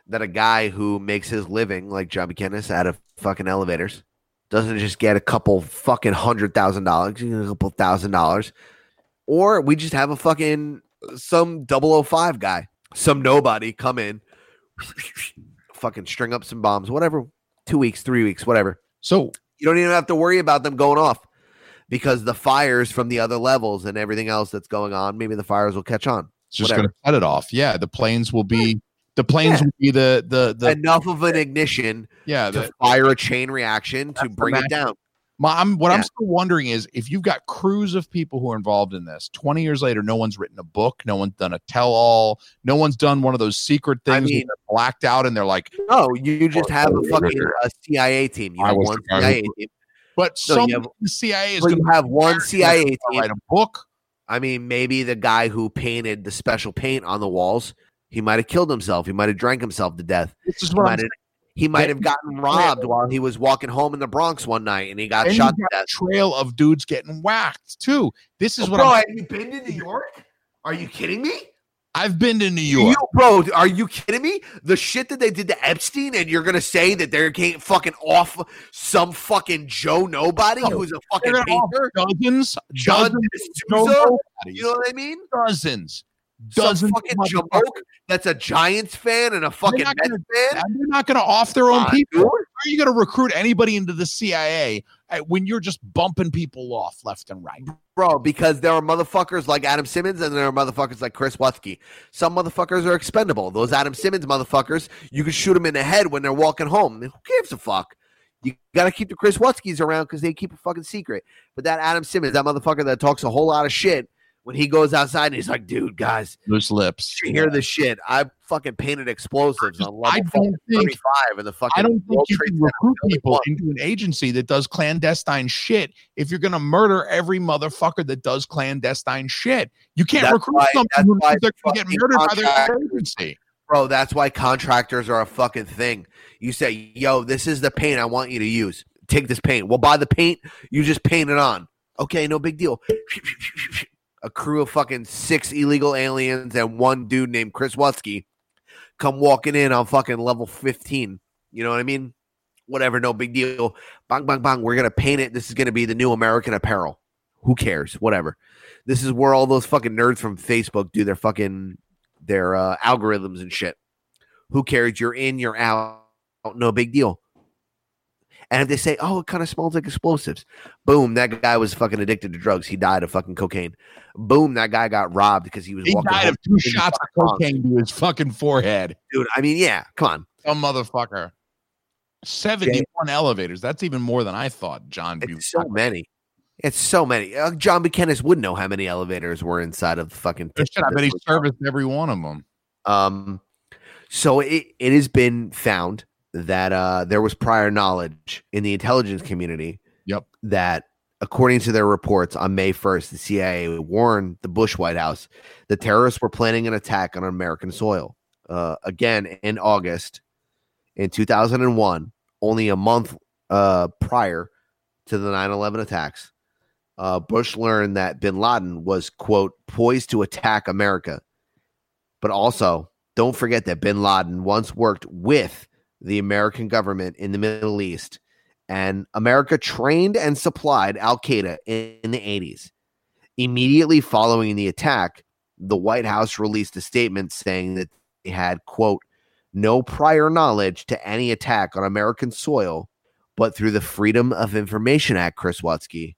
that a guy who makes his living like John Buchanan out of fucking elevators doesn't just get a couple fucking hundred thousand dollars, a couple thousand dollars, or we just have a fucking some 005 guy, some nobody come in, fucking string up some bombs, whatever, two weeks, three weeks, whatever. So You don't even have to worry about them going off because the fires from the other levels and everything else that's going on, maybe the fires will catch on. it's just going to cut it off. Yeah, the planes will be the planes Yeah. will be the the the Enough of an ignition yeah. to The, fire a chain reaction to bring it down. my, I'm what I'm still wondering is if you've got crews of people who are involved in this. Twenty years later, no one's written a book, no one's done a tell all, no one's done one of those secret things where mean- they're blacked out and they're like, No, you oh, just have a fucking uh, a CIA team. You I have one who- CIA team. but No, some have- CIA is going you have one CIA team. write a book. I mean, maybe the guy who painted the special paint on the walls, he might have killed himself. He might have drank himself to death. This is He what I'm might have, he might have gotten robbed while he was walking home in the Bronx one night and he got And shot you to got death. a trail of dudes getting whacked too. This is oh, what bro, I'm, have you been to New York? Are you kidding me? I've been to New You, York. bro, are you kidding me? The shit that they did to Epstein, and you're gonna say that they're getting fucking off some fucking Joe Nobody No, who's a fucking gonna painter, offer dozens, John dozens, D'Souza? nobodies, You know what I mean? dozens, Dozens. fucking of jamoke that's a Giants fan and a fucking Mets gonna- fan. They're not going to off their own on, people. dude. How are you going to recruit anybody into the CIA uh, when you're just bumping people off left and right? Bro, because there are motherfuckers like Adam Simmons and there are motherfuckers like Chris Watsky. Some motherfuckers are expendable. Those Adam Simmons motherfuckers, you can shoot them in the head when they're walking home. Who gives a fuck? You got to keep the Chris Watskys around because they keep a fucking secret. But that Adam Simmons, that motherfucker that talks a whole lot of shit when he goes outside and he's like, dude, guys, Loose lips. you hear the shit? I fucking painted explosives on I level don't fucking think- 35 in the fucking I don't think you can recruit people into an agency that does clandestine shit if you're going to murder every motherfucker that does clandestine shit. You can't That's recruit why- someone that's who why knows they're going to get murdered by their agency. Bro, that's why contractors are a fucking thing. You say, yo, this is the paint I want you to use. Take this paint. We'll buy the paint. You just paint it on. Okay, no big deal. A crew of fucking six illegal aliens and one dude named Chris Wutsky come walking in on fucking level 15. You know what I mean? Whatever, no big deal. Bang, bang, bang. We're going to paint it. This is going to be the new American apparel. Who cares? Whatever. This is where all those fucking nerds from Facebook do their fucking their uh, algorithms and shit. Who cares? You're in, you're out. No big deal. And if they say, "Oh, it kind of smells like explosives," boom, that guy was fucking addicted to drugs. He died of fucking cocaine. Boom, that guy got robbed because he was He walking. died of two shots of cocaine to his fucking forehead. dude. I mean, yeah, come on. Some motherfucker. 71 elevators. That's even more than I thought, John. It's so many. It's so many. Uh, John Buchanan wouldn't know how many elevators were inside of the fucking. Shit, I bet he serviced every one of them. Um, so it, it has been found that uh, there was prior knowledge in the intelligence community. Yep. That according to their reports on May 1st, the CIA warned the Bush White House the terrorists were planning an attack on American soil. Uh, again, in August in 2001, only a month uh, prior to the 9 11 attacks, uh, Bush learned that bin Laden was, quote, poised to attack America. But also, don't forget that bin Laden once worked with the American government in the Middle East, and America trained and supplied Al Qaeda in, in the 80s. Immediately following the attack, the White House released a statement saying that they had, quote, no prior knowledge to any attack on American soil, but through the Freedom of Information Act, Chris Watsky,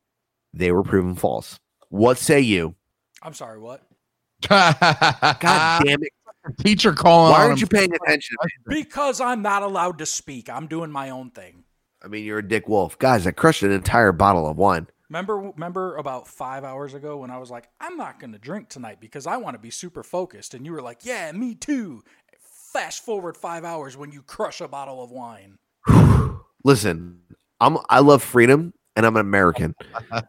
they were proven false. What say you? I'm sorry, what? God damn it. Teacher calling. Why aren't him. you paying attention? Because I'm not allowed to speak. I'm doing my own thing. I mean, you're a dick wolf. Guys, I crushed an entire bottle of wine. Remember, remember about five hours ago when I was like, I'm not going to drink tonight because I want to be super focused, and you were like, Yeah, me too. Fast forward five hours when you crush a bottle of wine. Listen, I'm I love freedom and I'm an American.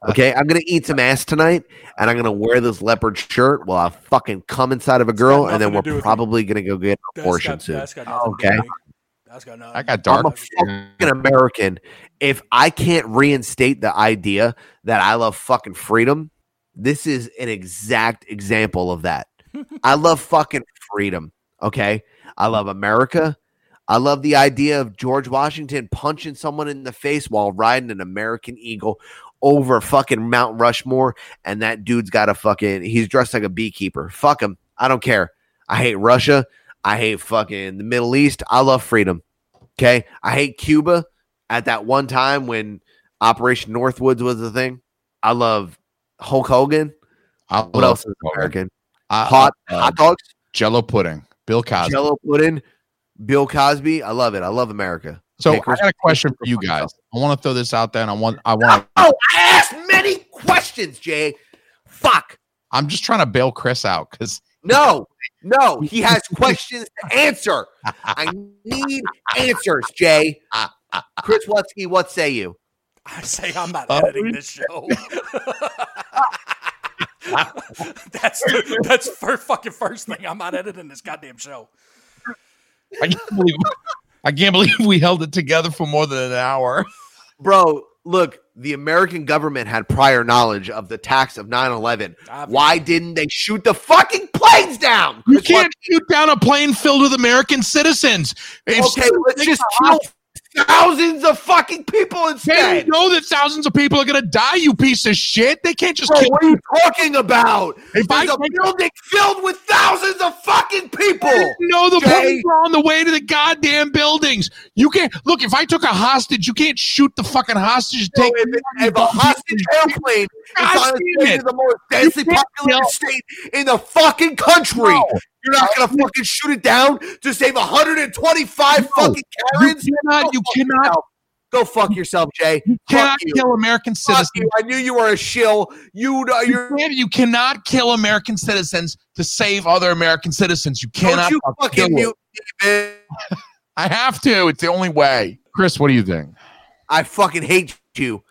Okay, I'm gonna eat some ass tonight, and I'm gonna wear this leopard shirt while I fucking come inside of a girl, and then nothing to do we're with probably gonna go get an That's abortion got, soon. that's got nothing Okay. to do with me. That's got nothing. I got I'm a fucking American. If I can't reinstate the idea that I love fucking freedom, this is an exact example of that. I love fucking freedom. Okay. I love America. I love the idea of George Washington punching someone in the face while riding an American Eagle over fucking Mount Rushmore. And that dude's got a fucking, he's dressed like a beekeeper. Fuck him. I don't care. I hate Russia. I hate fucking the Middle East. I love freedom. Okay. I hate Cuba at that one time when Operation Northwoods was the thing. I love Hulk Hogan. I What love else is American? I- Hot uh, hot dogs, Jello pudding. Bill Cosby. Jello pudding, Bill Cosby. I love it. I love America. So Okay, I got a question for you guys. I want to throw this out there, and I want I want. Oh, I asked many questions, Jay. Fuck. I'm just trying to bail Chris out because No, no, he has questions to answer. I need answers, Jay. Chris Wutsky, what say you? I say I'm not Oh, editing this show. that's that's for fucking first thing. I'm not editing this goddamn show. I can't believe I can't believe we held it together for more than an hour. Bro, look, the American government had prior knowledge of the attacks of 9 11. Why didn't they shoot the fucking planes down? You can't shoot down a plane filled with American citizens. If Okay, let's just kill thousands of fucking people They instead. know that thousands of people are going to die, you piece of shit. They can't just Bro, kill what are you talking about? If I There's a building filled with thousands of fucking people. No, the Jay. planes are on the way to the goddamn buildings. You can't look. If I took a hostage, you can't shoot the fucking hostage. So Take if, if a hostage airplane is God on its damn way it. to the most densely populated state in the fucking country, No. You're not gonna fucking shoot it down to save 125 No. fucking you cannot. You cannot. yourself. Go fuck yourself, Jay. You cannot you. kill American Fuck citizens. you. I knew you were a shill. You, uh, You, you cannot kill American citizens to save other American citizens. You Don't cannot. you fucking mute me. I have to. It's the only way. Chris, what do you think? I fucking hate you.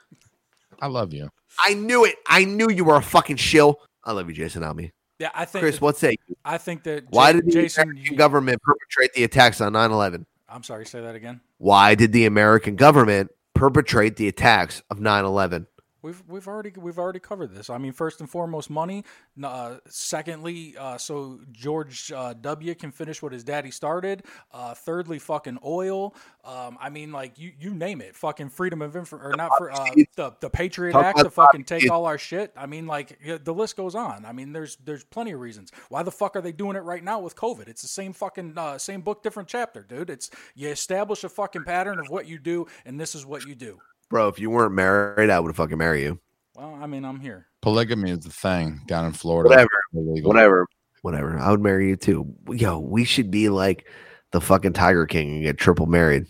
I love you. I knew it. I knew you were a fucking shill. I love you, Jason Almy. Yeah, I think. Chris, what say you? I think that. Why Ja- did the Jason? American you- government perpetrate the attacks on 9 11? I'm sorry. Say that again. Why did the American government perpetrate the attacks of 9 11? We've we've already we've already covered this. I mean, first and foremost, money. Uh, secondly, uh, so George uh, W. can finish what his daddy started. Uh, thirdly, fucking oil. Um, I mean, like you you name it. Fucking freedom of info or not for uh, the the Patriot Act to fucking take all our shit. I mean, like the list goes on. I mean, there's there's plenty of reasons. Why the fuck are they doing it right now with COVID? It's the same fucking uh, same book, different chapter, dude. It's you establish a fucking pattern of what you do, and this is what you do. Bro, if you weren't married, I would fucking marry you. Well, I mean, I'm here. Polygamy is the thing down in Florida. Whatever. Illegal. Whatever. Whatever. I would marry you too. Yo, we should be like the fucking Tiger King and get triple married.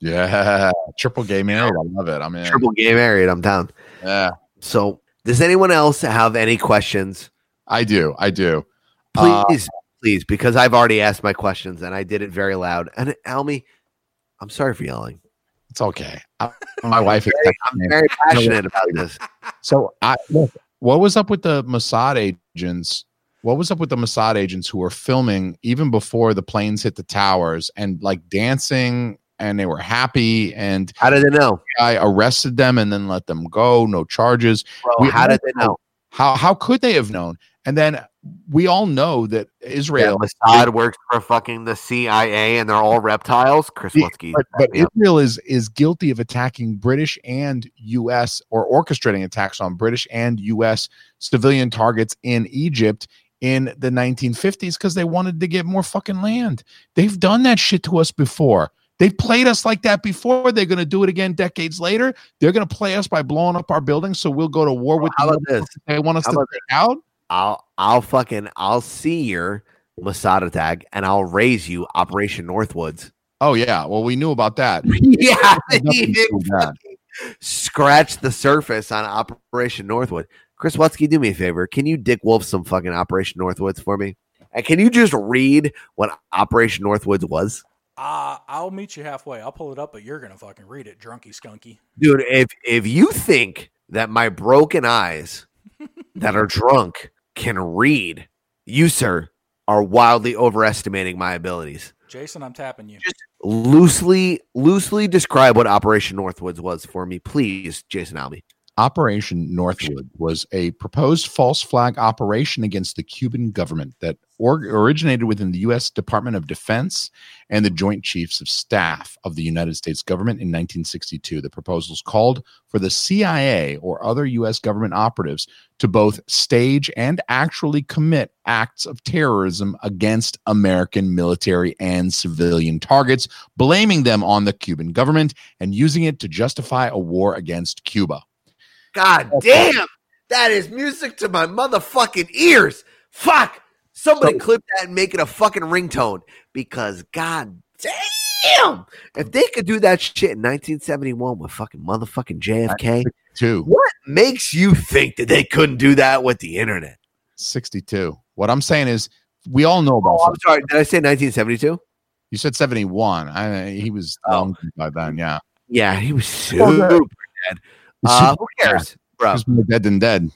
Yeah. Triple gay married. I love it. I'm in. Triple gay married. I'm down. Yeah. So, does anyone else have any questions? I do. I do. Uh, Please, please, because I've already asked my questions and I did it very loud. And Almy, I'm sorry for yelling. It's okay. I- my wife is I'm very passionate about this. So I what was up with the Mossad agents? What was up with the Mossad agents who were filming even before the planes hit the towers and like dancing and they were happy and How did they know? I arrested them and then let them go, no charges. Bro, We how did they know? How how could they have known? And then we all know that Yeah, Israel Mossad works for fucking the CIA and they're all reptiles. Chris Lutsky. but, but Yeah. Israel is is guilty of attacking British and U.S. or orchestrating attacks on British and U.S. civilian targets in Egypt in the 1950s because they wanted to get more fucking land. They've done that shit to us before. They've played us like that before. They're going to do it again decades later. They're going to play us by blowing up our buildings, so we'll go to war with How the about this? they want us How to take out. I'll I'll fucking I'll see your Mossad tag and I'll raise you Operation Northwoods. Oh yeah, well we knew about that. yeah, he did to that. scratch the surface on Operation Northwood. Chris Watsky, do me a favor. Can you Dick Wolf some fucking Operation Northwoods for me? And can you just read what Operation Northwoods was? Uh, I'll meet you halfway. I'll pull it up, but you're gonna fucking read it, drunky skunky. Dude, if if you think that my broken eyes that are drunk can read, you sir are wildly overestimating my abilities. Jason, I'm tapping you. Loosely loosely describe what Operation Northwoods was for me, please, Jason Albee. Operation Northwood was a proposed false flag operation against the Cuban government that or- originated within the U.S. Department of Defense and the Joint Chiefs of Staff of the United States government in 1962. The proposals called for the CIA or other U.S. government operatives to both stage and actually commit acts of terrorism against American military and civilian targets, blaming them on the Cuban government and using it to justify a war against Cuba. God damn, that is music to my motherfucking ears. Fuck. Somebody So- clip that and make it a fucking ringtone because god damn, if they could do that shit in 1971 with fucking motherfucking JFK, Two. what makes you think that they couldn't do that with the internet? 62. What I'm saying is, we all know about. Oh, I'm sorry. Did I say 1972? you said 71. I he was Oh. by then. Yeah, Yeah, he was super dead. Uh, who cares, bro? was more dead than dead.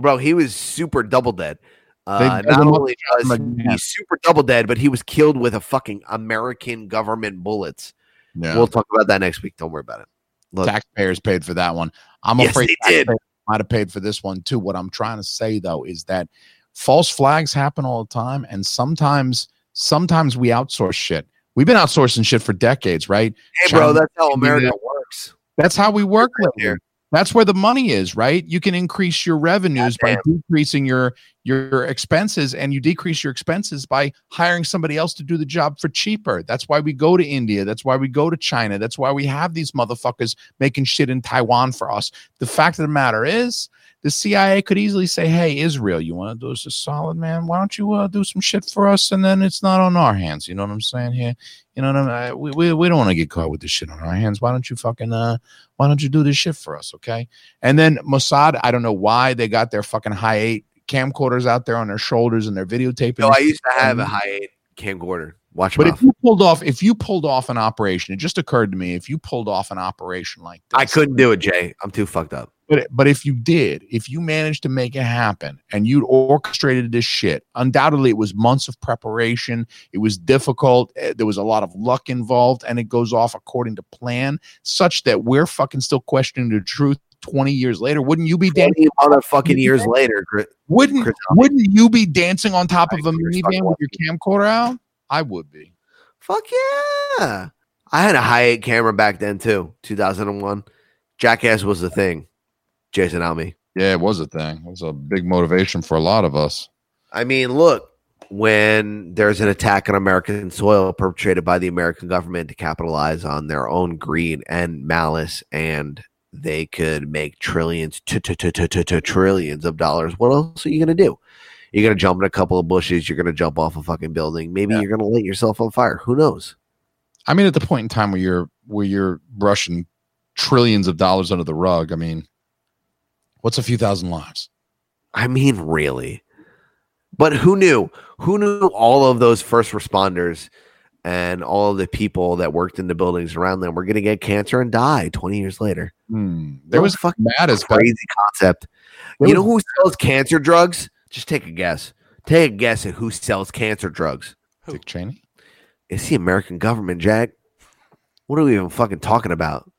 Bro, he was super double dead. Uh, not only was he super double dead, but he was killed with a fucking American government bullets. Yeah, We'll talk about that next week. Don't worry about it. Look, taxpayers paid for that one. I'm Yes, afraid they did. might have paid for this one too. What I'm trying to say though is that false flags happen all the time, and sometimes, sometimes we outsource shit. We've been outsourcing shit for decades, right? hey, bro, that's how America works. That's how we work Right here. That's where the money is, right? You can increase your revenues by decreasing your your expenses, and you decrease your expenses by hiring somebody else to do the job for cheaper. That's why we go to India. That's why we go to China. That's why we have these motherfuckers making shit in Taiwan for us. The fact of the matter is the CIA could easily say, "Hey, Israel, you want to do us a solid, man? Why don't you uh, do some shit for us, and then it's not on our hands." You know what I'm saying here? You know what I mean? We we, we don't want to get caught with this shit on our hands. Why don't you fucking uh? Why don't you do this shit for us, okay? And then Mossad, I don't know why they got their fucking high eight camcorders out there on their shoulders and they're videotaping. No, I used to have a high eight camcorder. Watch But my if you pulled off, if you pulled off an operation, it just occurred to me, if you pulled off an operation like this, I couldn't do it, Jay. I'm too fucked up. But but if you did, if you managed to make it happen and you'd orchestrated this shit, undoubtedly it was months of preparation. It was difficult. eh, There was a lot of luck involved, and it goes off according to plan, such that we're fucking still questioning the truth. 20 years later, wouldn't you be dancing? 20 motherfucking years later, Chris- Wouldn't Chris, wouldn't you be dancing on top of a minivan with your camcorder out? I would be. fuck yeah. I had a high eight camera back then too, 2001. Jackass was the thing. Jason Alme. Yeah, it was a thing. It was a big motivation for a lot of us. I mean, look, when there's an attack on American soil perpetrated by the American government to capitalize on their own greed and malice, and they could make trillions, trillions of dollars, what else are you going to do? You're going to jump in a couple of bushes. You're going to jump off a fucking building. Maybe Yeah. you're going to light yourself on fire. Who knows? I mean, at the point in time where you're where you're brushing trillions of dollars under the rug, I mean, what's a few thousand lives? I mean, really. But who knew? Who knew all of those first responders and all of the people that worked in the buildings around them were going to get cancer and die 20 years later? Hmm. There What was a fucking mad as crazy concept. There you know was- who sells cancer drugs? Just take a guess. Take a guess at who sells cancer drugs. Who? Dick Cheney. It's the American government, Jack. What are we even fucking talking about?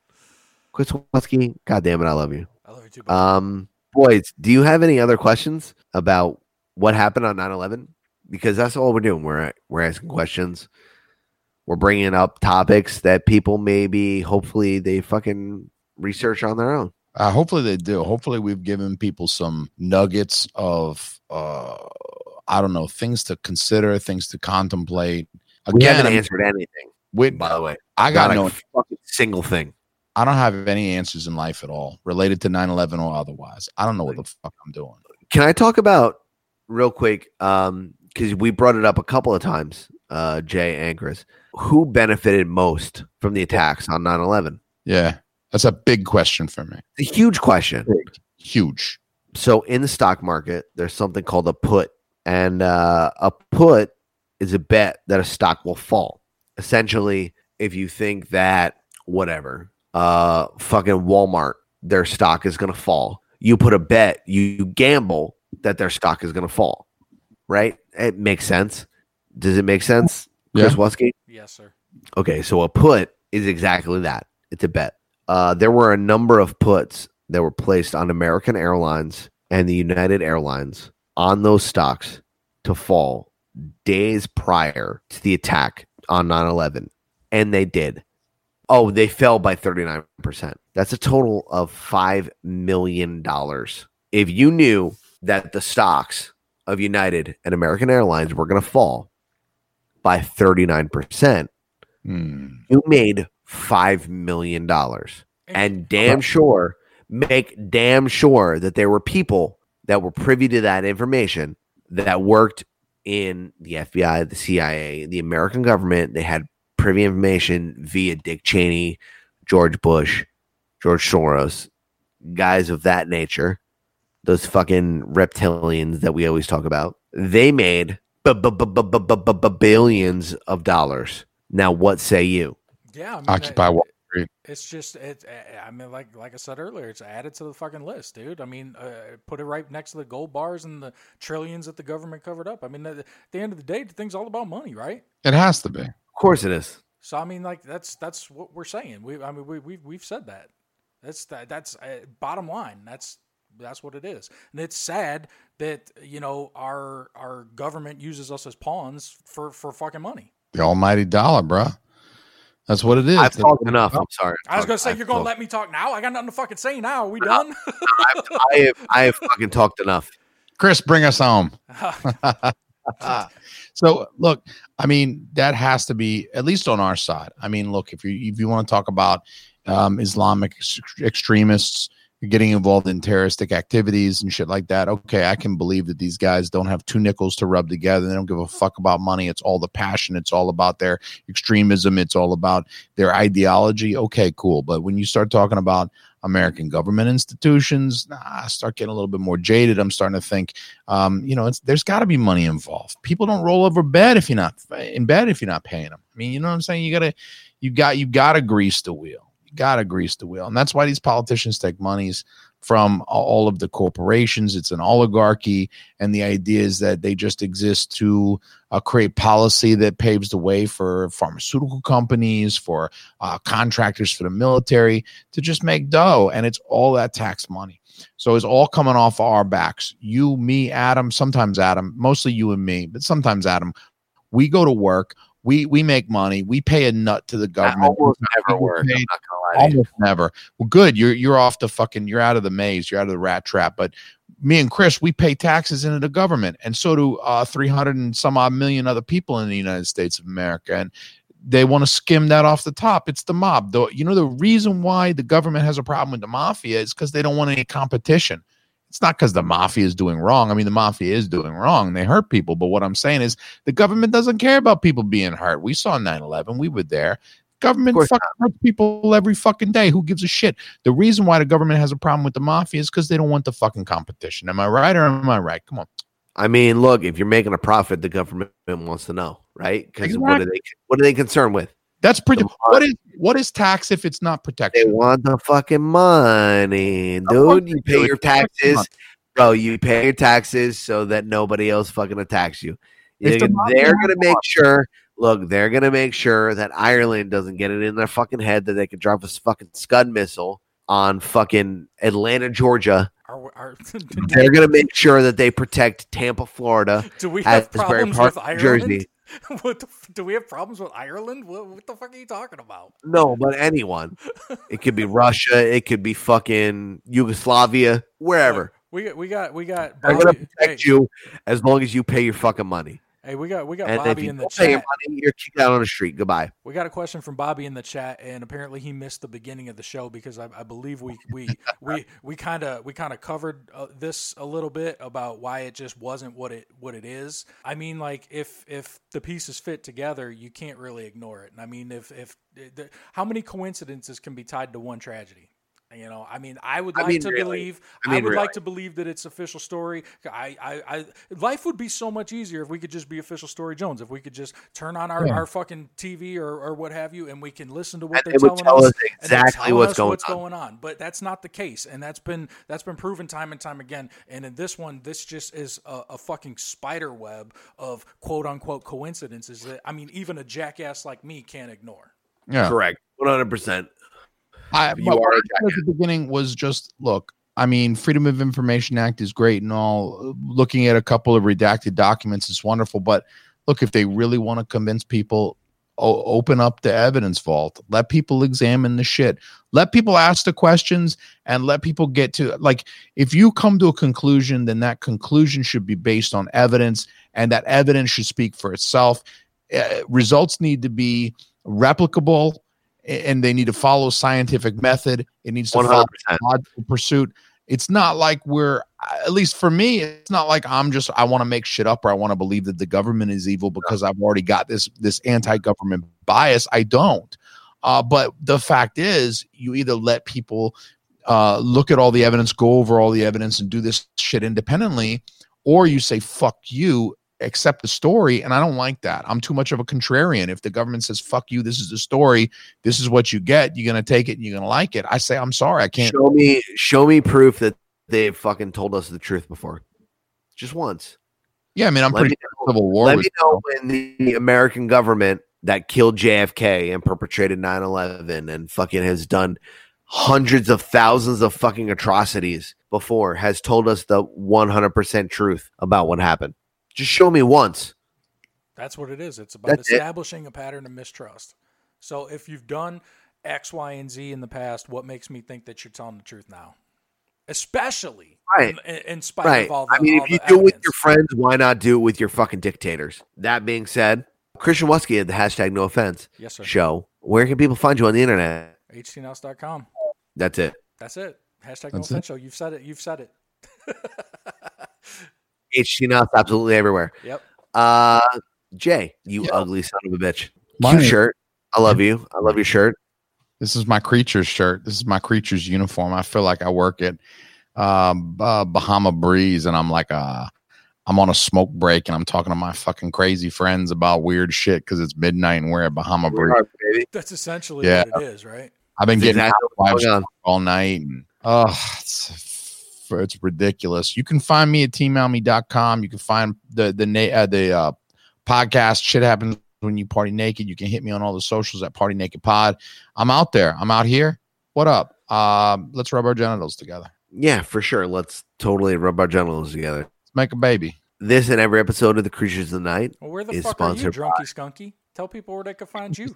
Chris Watsky, God damn it, I love you. I too. buddy. Um, boys, do you have any other questions about what happened on 9-11? Because that's all we're doing. We're we're asking questions. We're bringing up topics that people maybe, hopefully, they fucking research on their own. Uh, hopefully they do. Hopefully we've given people some nuggets of uh I don't know things to consider, things to contemplate. We Again, haven't I'm- answered anything, with- by the way. I got Not no a fucking single thing. I don't have any answers in life at all related to 9-11 or otherwise. I don't know what the fuck I'm doing. Can I talk about real quick? Um, because we brought it up a couple of times, uh, Jay and Chris. Who benefited most from the attacks on 9-11? Yeah. That's a big question for me. It's a huge question. Huge. So in the stock market, there's something called a put, and uh, a put is a bet that a stock will fall. Essentially, if you think that whatever, uh, fucking Walmart, their stock is going to fall, you put a bet, you gamble that their stock is going to fall, right? It makes sense. Does it make sense, Chris Yeah. Wusky? yes, sir. Okay, so a put is exactly that. It's a bet. Uh, there were a number of puts that were placed on American Airlines and the United Airlines on those stocks to fall days prior to the attack on 9 11. And they did. Oh, they fell by 39%. That's a total of $5 million. If you knew that the stocks of United and American Airlines were going to fall by 39%, Hmm. you made five million dollars and damn sure make damn sure that there were people that were privy to that information that worked in the FBI, the CIA, the American government. They had privy information via Dick Cheney, George Bush, George Soros, guys of that nature, those fucking reptilians that we always talk about, they made billions of dollars. Now, what say you? Yeah, I mean, Occupy Wall Street. It's just it. Eh, I mean, like like I said earlier, it's added to the fucking list, dude. I mean, uh, put it right next to the gold bars and the trillions that the government covered up. I mean, at the end of the day, the thing's all about money, right? It has to be. Of course it is. So I mean, like that's that's what we're saying. We I mean we we we've said that. That's that that's uh, bottom line. That's that's what it is. And it's sad that you know our our government uses us as pawns for for fucking money. The almighty dollar, bruh. That's what it is. I've talked enough. I'm sorry. I was gonna say I've you're gonna let me talk now. I got nothing to fucking say now. Are we done? I have, I have fucking talked enough. Chris, bring us home. so look, I mean, that has to be at least on our side. I mean, look, if you if you want to talk about um, Islamic ex- extremists, getting involved in terroristic activities and shit like that. Okay, I can believe that these guys don't have two nickels to rub together. They don't give a fuck about money. It's all the passion. It's all about their extremism. It's all about their ideology. Okay, cool. But when you start talking about American government institutions, nah, I start getting a little bit more jaded. I'm starting to think, um, you know, there's got to be money involved. People don't roll over bed if you're not in bed if you're not paying them. I mean, you know what I'm saying? You gotta, you got, you gotta grease the wheel. You gotta grease the wheel, and that's why these politicians take monies from all of the corporations. It's an oligarchy, and the idea is that they just exist to uh, create policy that paves the way for pharmaceutical companies, for uh, contractors, for the military to just make dough, and it's all that tax money. So it's all coming off our backs. You, me, Adam, sometimes Adam, mostly you and me, but sometimes Adam. We go to work we we make money. We pay a nut to the government. Almost never works. Almost never. Well, good. You're you're off the fucking. You're out of the maze. You're out of the rat trap. But me and Chris, we pay taxes into the government, and so do uh, 300 and some odd million other people in the United States of America. And they want to skim that off the top. It's the mob. Though you know the reason why the government has a problem with the mafia is because they don't want any competition it's not because the mafia is doing wrong. I mean, the mafia is doing wrong. They hurt people. But what I'm saying is the government doesn't care about people being hurt. We saw 9 11. We were there. Government fucking hurts people every fucking day. Who gives a shit? The reason why the government has a problem with the mafia is because they don't want the fucking competition. Am I right or am I right? Come on. I mean, look, if you're making a profit, the government wants to know, right? Because exactly. what are they what are they concerned with? That's pretty. What is what is tax if it's not protection? They want the fucking money, dude. You pay your taxes, bro. You pay your taxes so that nobody else fucking attacks you. They're, they're gonna make sure. Look, they're gonna make sure that Ireland doesn't get it in their fucking head that they can drop a fucking Scud missile on fucking Atlanta, Georgia. Are, are, they're gonna make sure that they protect Tampa, Florida. Do we have problems with Ireland? Jersey. what the, do we have problems with Ireland? What, what, the fuck are you talking about? No, but anyone. it could be Russia. It could be fucking Yugoslavia, wherever. We got, we got, we got. Bobby, I'm gonna protect hey, you as long as you pay your fucking money. Hey, we got we got and Bobby in the chat. You're kicked out on the street. Goodbye. We got a question from Bobby in the chat, and apparently he missed the beginning of the show because I, I believe we we we we kind of we kind of covered uh, this a little bit about why it just wasn't what it what it is. I mean, like if if the pieces fit together, you can't really ignore it. And I mean, if if the, how many coincidences can be tied to one tragedy? You know, I mean, I would like I mean, to really. believe. I, mean, I would really. like to believe that it's official story. I, I, I, life would be so much easier if we could just be official story Jones. If we could just turn on our, yeah. our fucking TV or, or what have you, and we can listen to what and they're they telling tell us, exactly what's us going what's on. going on. But that's not the case, and that's been that's been proven time and time again. And in this one, this just is a, a fucking spider web of quote unquote coincidences that I mean, even a jackass like me can't ignore. Yeah, correct, one hundred percent. I, you are at the beginning was just look. I mean, Freedom of Information Act is great and all. Looking at a couple of redacted documents is wonderful, but look, if they really want to convince people, o- open up the evidence vault. Let people examine the shit. Let people ask the questions and let people get to like. If you come to a conclusion, then that conclusion should be based on evidence, and that evidence should speak for itself. Uh, results need to be replicable and they need to follow scientific method. It needs to 100%. follow logical pursuit. It's not like we're, at least for me, it's not like I'm just I want to make shit up or I want to believe that the government is evil because I've already got this this anti-government bias. I don't. Uh, but the fact is, you either let people uh, look at all the evidence, go over all the evidence, and do this shit independently, or you say "fuck you" accept the story and i don't like that. I'm too much of a contrarian. If the government says fuck you this is the story this is what you get you're going to take it and you're going to like it i say i'm sorry i can't show me show me proof that they've fucking told us the truth before. Just once. Yeah i mean i'm let pretty know, civil war let me know when the american government that killed jfk and perpetrated 9-11 and fucking has done hundreds of thousands of fucking atrocities before has told us the 100% truth about what happened just show me once. That's what it is. It's about That's establishing it. a pattern of mistrust. So if you've done X, Y, and Z in the past, what makes me think that you're telling the truth now? Especially right. in, in spite right. of all the I mean, if you do it with your friends, why not do it with your fucking dictators? That being said, Christian Wusky at the hashtag no offense yes, sir. show. Where can people find you on the internet? htnouse.com. That's it. That's it. Hashtag no That's it. offense show. You've said it. You've said it. HT nuts absolutely everywhere. Yep. Uh, Jay, you Yeah. ugly son of a bitch. Mine- Cute shirt. I love you. I love your shirt. This is my creature's shirt. This is my creature's uniform. I feel like I work at um, uh, Bahama Breeze, and I'm like, uh, I'm on a smoke break, and I'm talking to my fucking crazy friends about weird shit because it's midnight and we're at Bahama We're Breeze. hard. That's essentially Yeah. what it is, right? I've been That's getting exactly what's housewives going all night, and oh, it's, it's ridiculous. You can find me at teammelme.com. You can find the the na- uh, the uh, podcast. Shit happens when you party naked. You can hit me on all the socials at Party Naked Pod. I'm out there. I'm out here. What up? Um, let's rub our genitals together. Yeah, for sure. Let's totally rub our genitals together. Let's make a baby. This and every episode of the Creatures of the Night. Well, where the Is fuck are you, sponsored drunky skunky? Tell people where they can find you.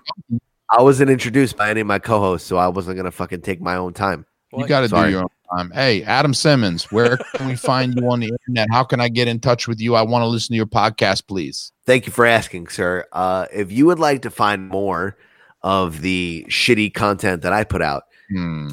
I wasn't introduced by any of my co-hosts, so I wasn't gonna fucking take my own time. you got to do your own time. Hey, Adam Simmons, where can we find you on the internet? How can I get in touch with you? I want to listen to your podcast, please. Thank you for asking, sir. Uh, if you would like to find more of the shitty content that I put out, Hmm.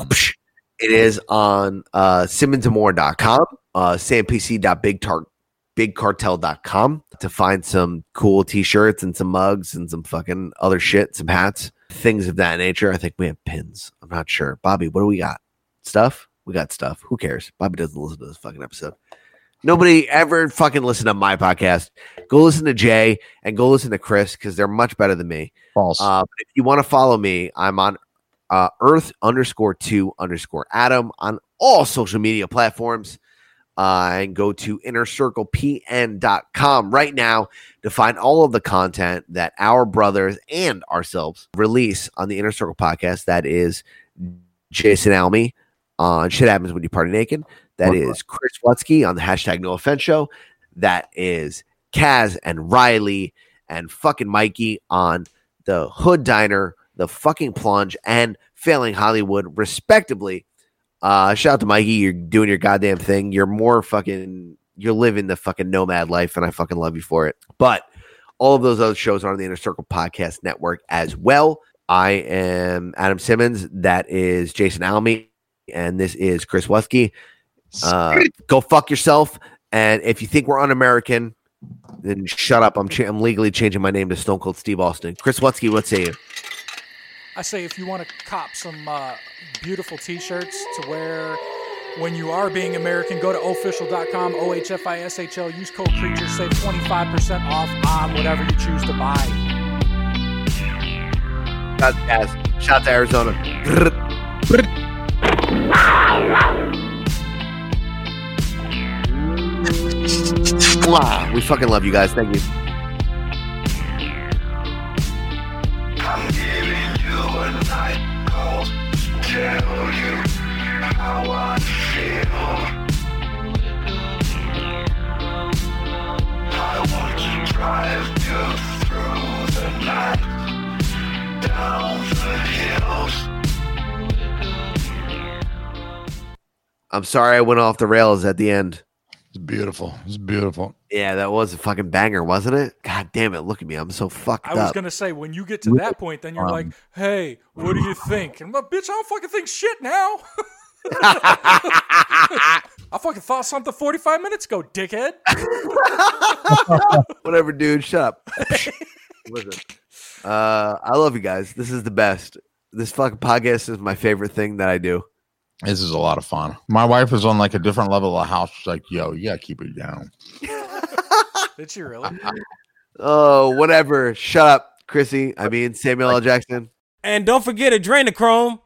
it is on uh, simmonsandmore.com, uh, sampc.bigcartel.com to find some cool t-shirts and some mugs and some fucking other shit, some hats, things of that nature. I think we have pins. I'm not sure. Bobby, what do we got? Stuff? We got stuff. Who cares? Bobby doesn't listen to this fucking episode. Nobody ever fucking listen to my podcast. Go listen to Jay and go listen to Chris because they're much better than me. False. Uh, but if you want to follow me, I'm on uh, Earth underscore two underscore Adam on all social media platforms. Uh, and go to innercirclepn.com right now to find all of the content that our brothers and ourselves release on the Inner Circle podcast. That is Jason Almy on Shit Happens When You Party Naked. That is Chris Wutsky on the hashtag No Offense Show. That is Kaz and Riley and fucking Mikey on the Hood Diner, the fucking Plunge, and Failing Hollywood, respectively. Uh, shout out to Mikey. You're doing your goddamn thing. You're more fucking, you're living the fucking nomad life, and I fucking love you for it. But all of those other shows are on the Inner Circle Podcast Network as well. I am Adam Simmons. That is Jason Almy. And this is Chris Wesky. Uh, go fuck yourself. And if you think we're un-American, then shut up. I'm cha- I'm legally changing my name to Stone Cold Steve Austin. Chris Wutsky, what say you? I say if you want to cop some uh, beautiful T-shirts to wear when you are being American, go to ohfishl.com, O-H-F-I-S-H-L. Use code creature, save 25% off on whatever you choose to buy. Shout out to Kaz. Shout out to Arizona. Mwah. We fucking love you guys. Thank you. I'm giving you I'm sorry I went off the rails at the end. It's beautiful. It's beautiful. Yeah, that was a fucking banger, wasn't it? God damn it. Look at me. I'm so fucked I was gonna say when you get to that point, then you're like, "Hey, what do you think?" And I'm like, "Bitch, I don't fucking think shit now. I fucking thought something 45 minutes ago, dickhead." Whatever, dude. Shut up. Listen, uh, I love you guys. This is the best. This fucking podcast is my favorite thing that I do. This is a lot of fun. My wife is on like a different level of the house. She's like, yo, you gotta keep it down. Did she really? Oh, whatever. Shut up, Chrissy. I mean, Samuel L. Jackson. And don't forget adrenochrome.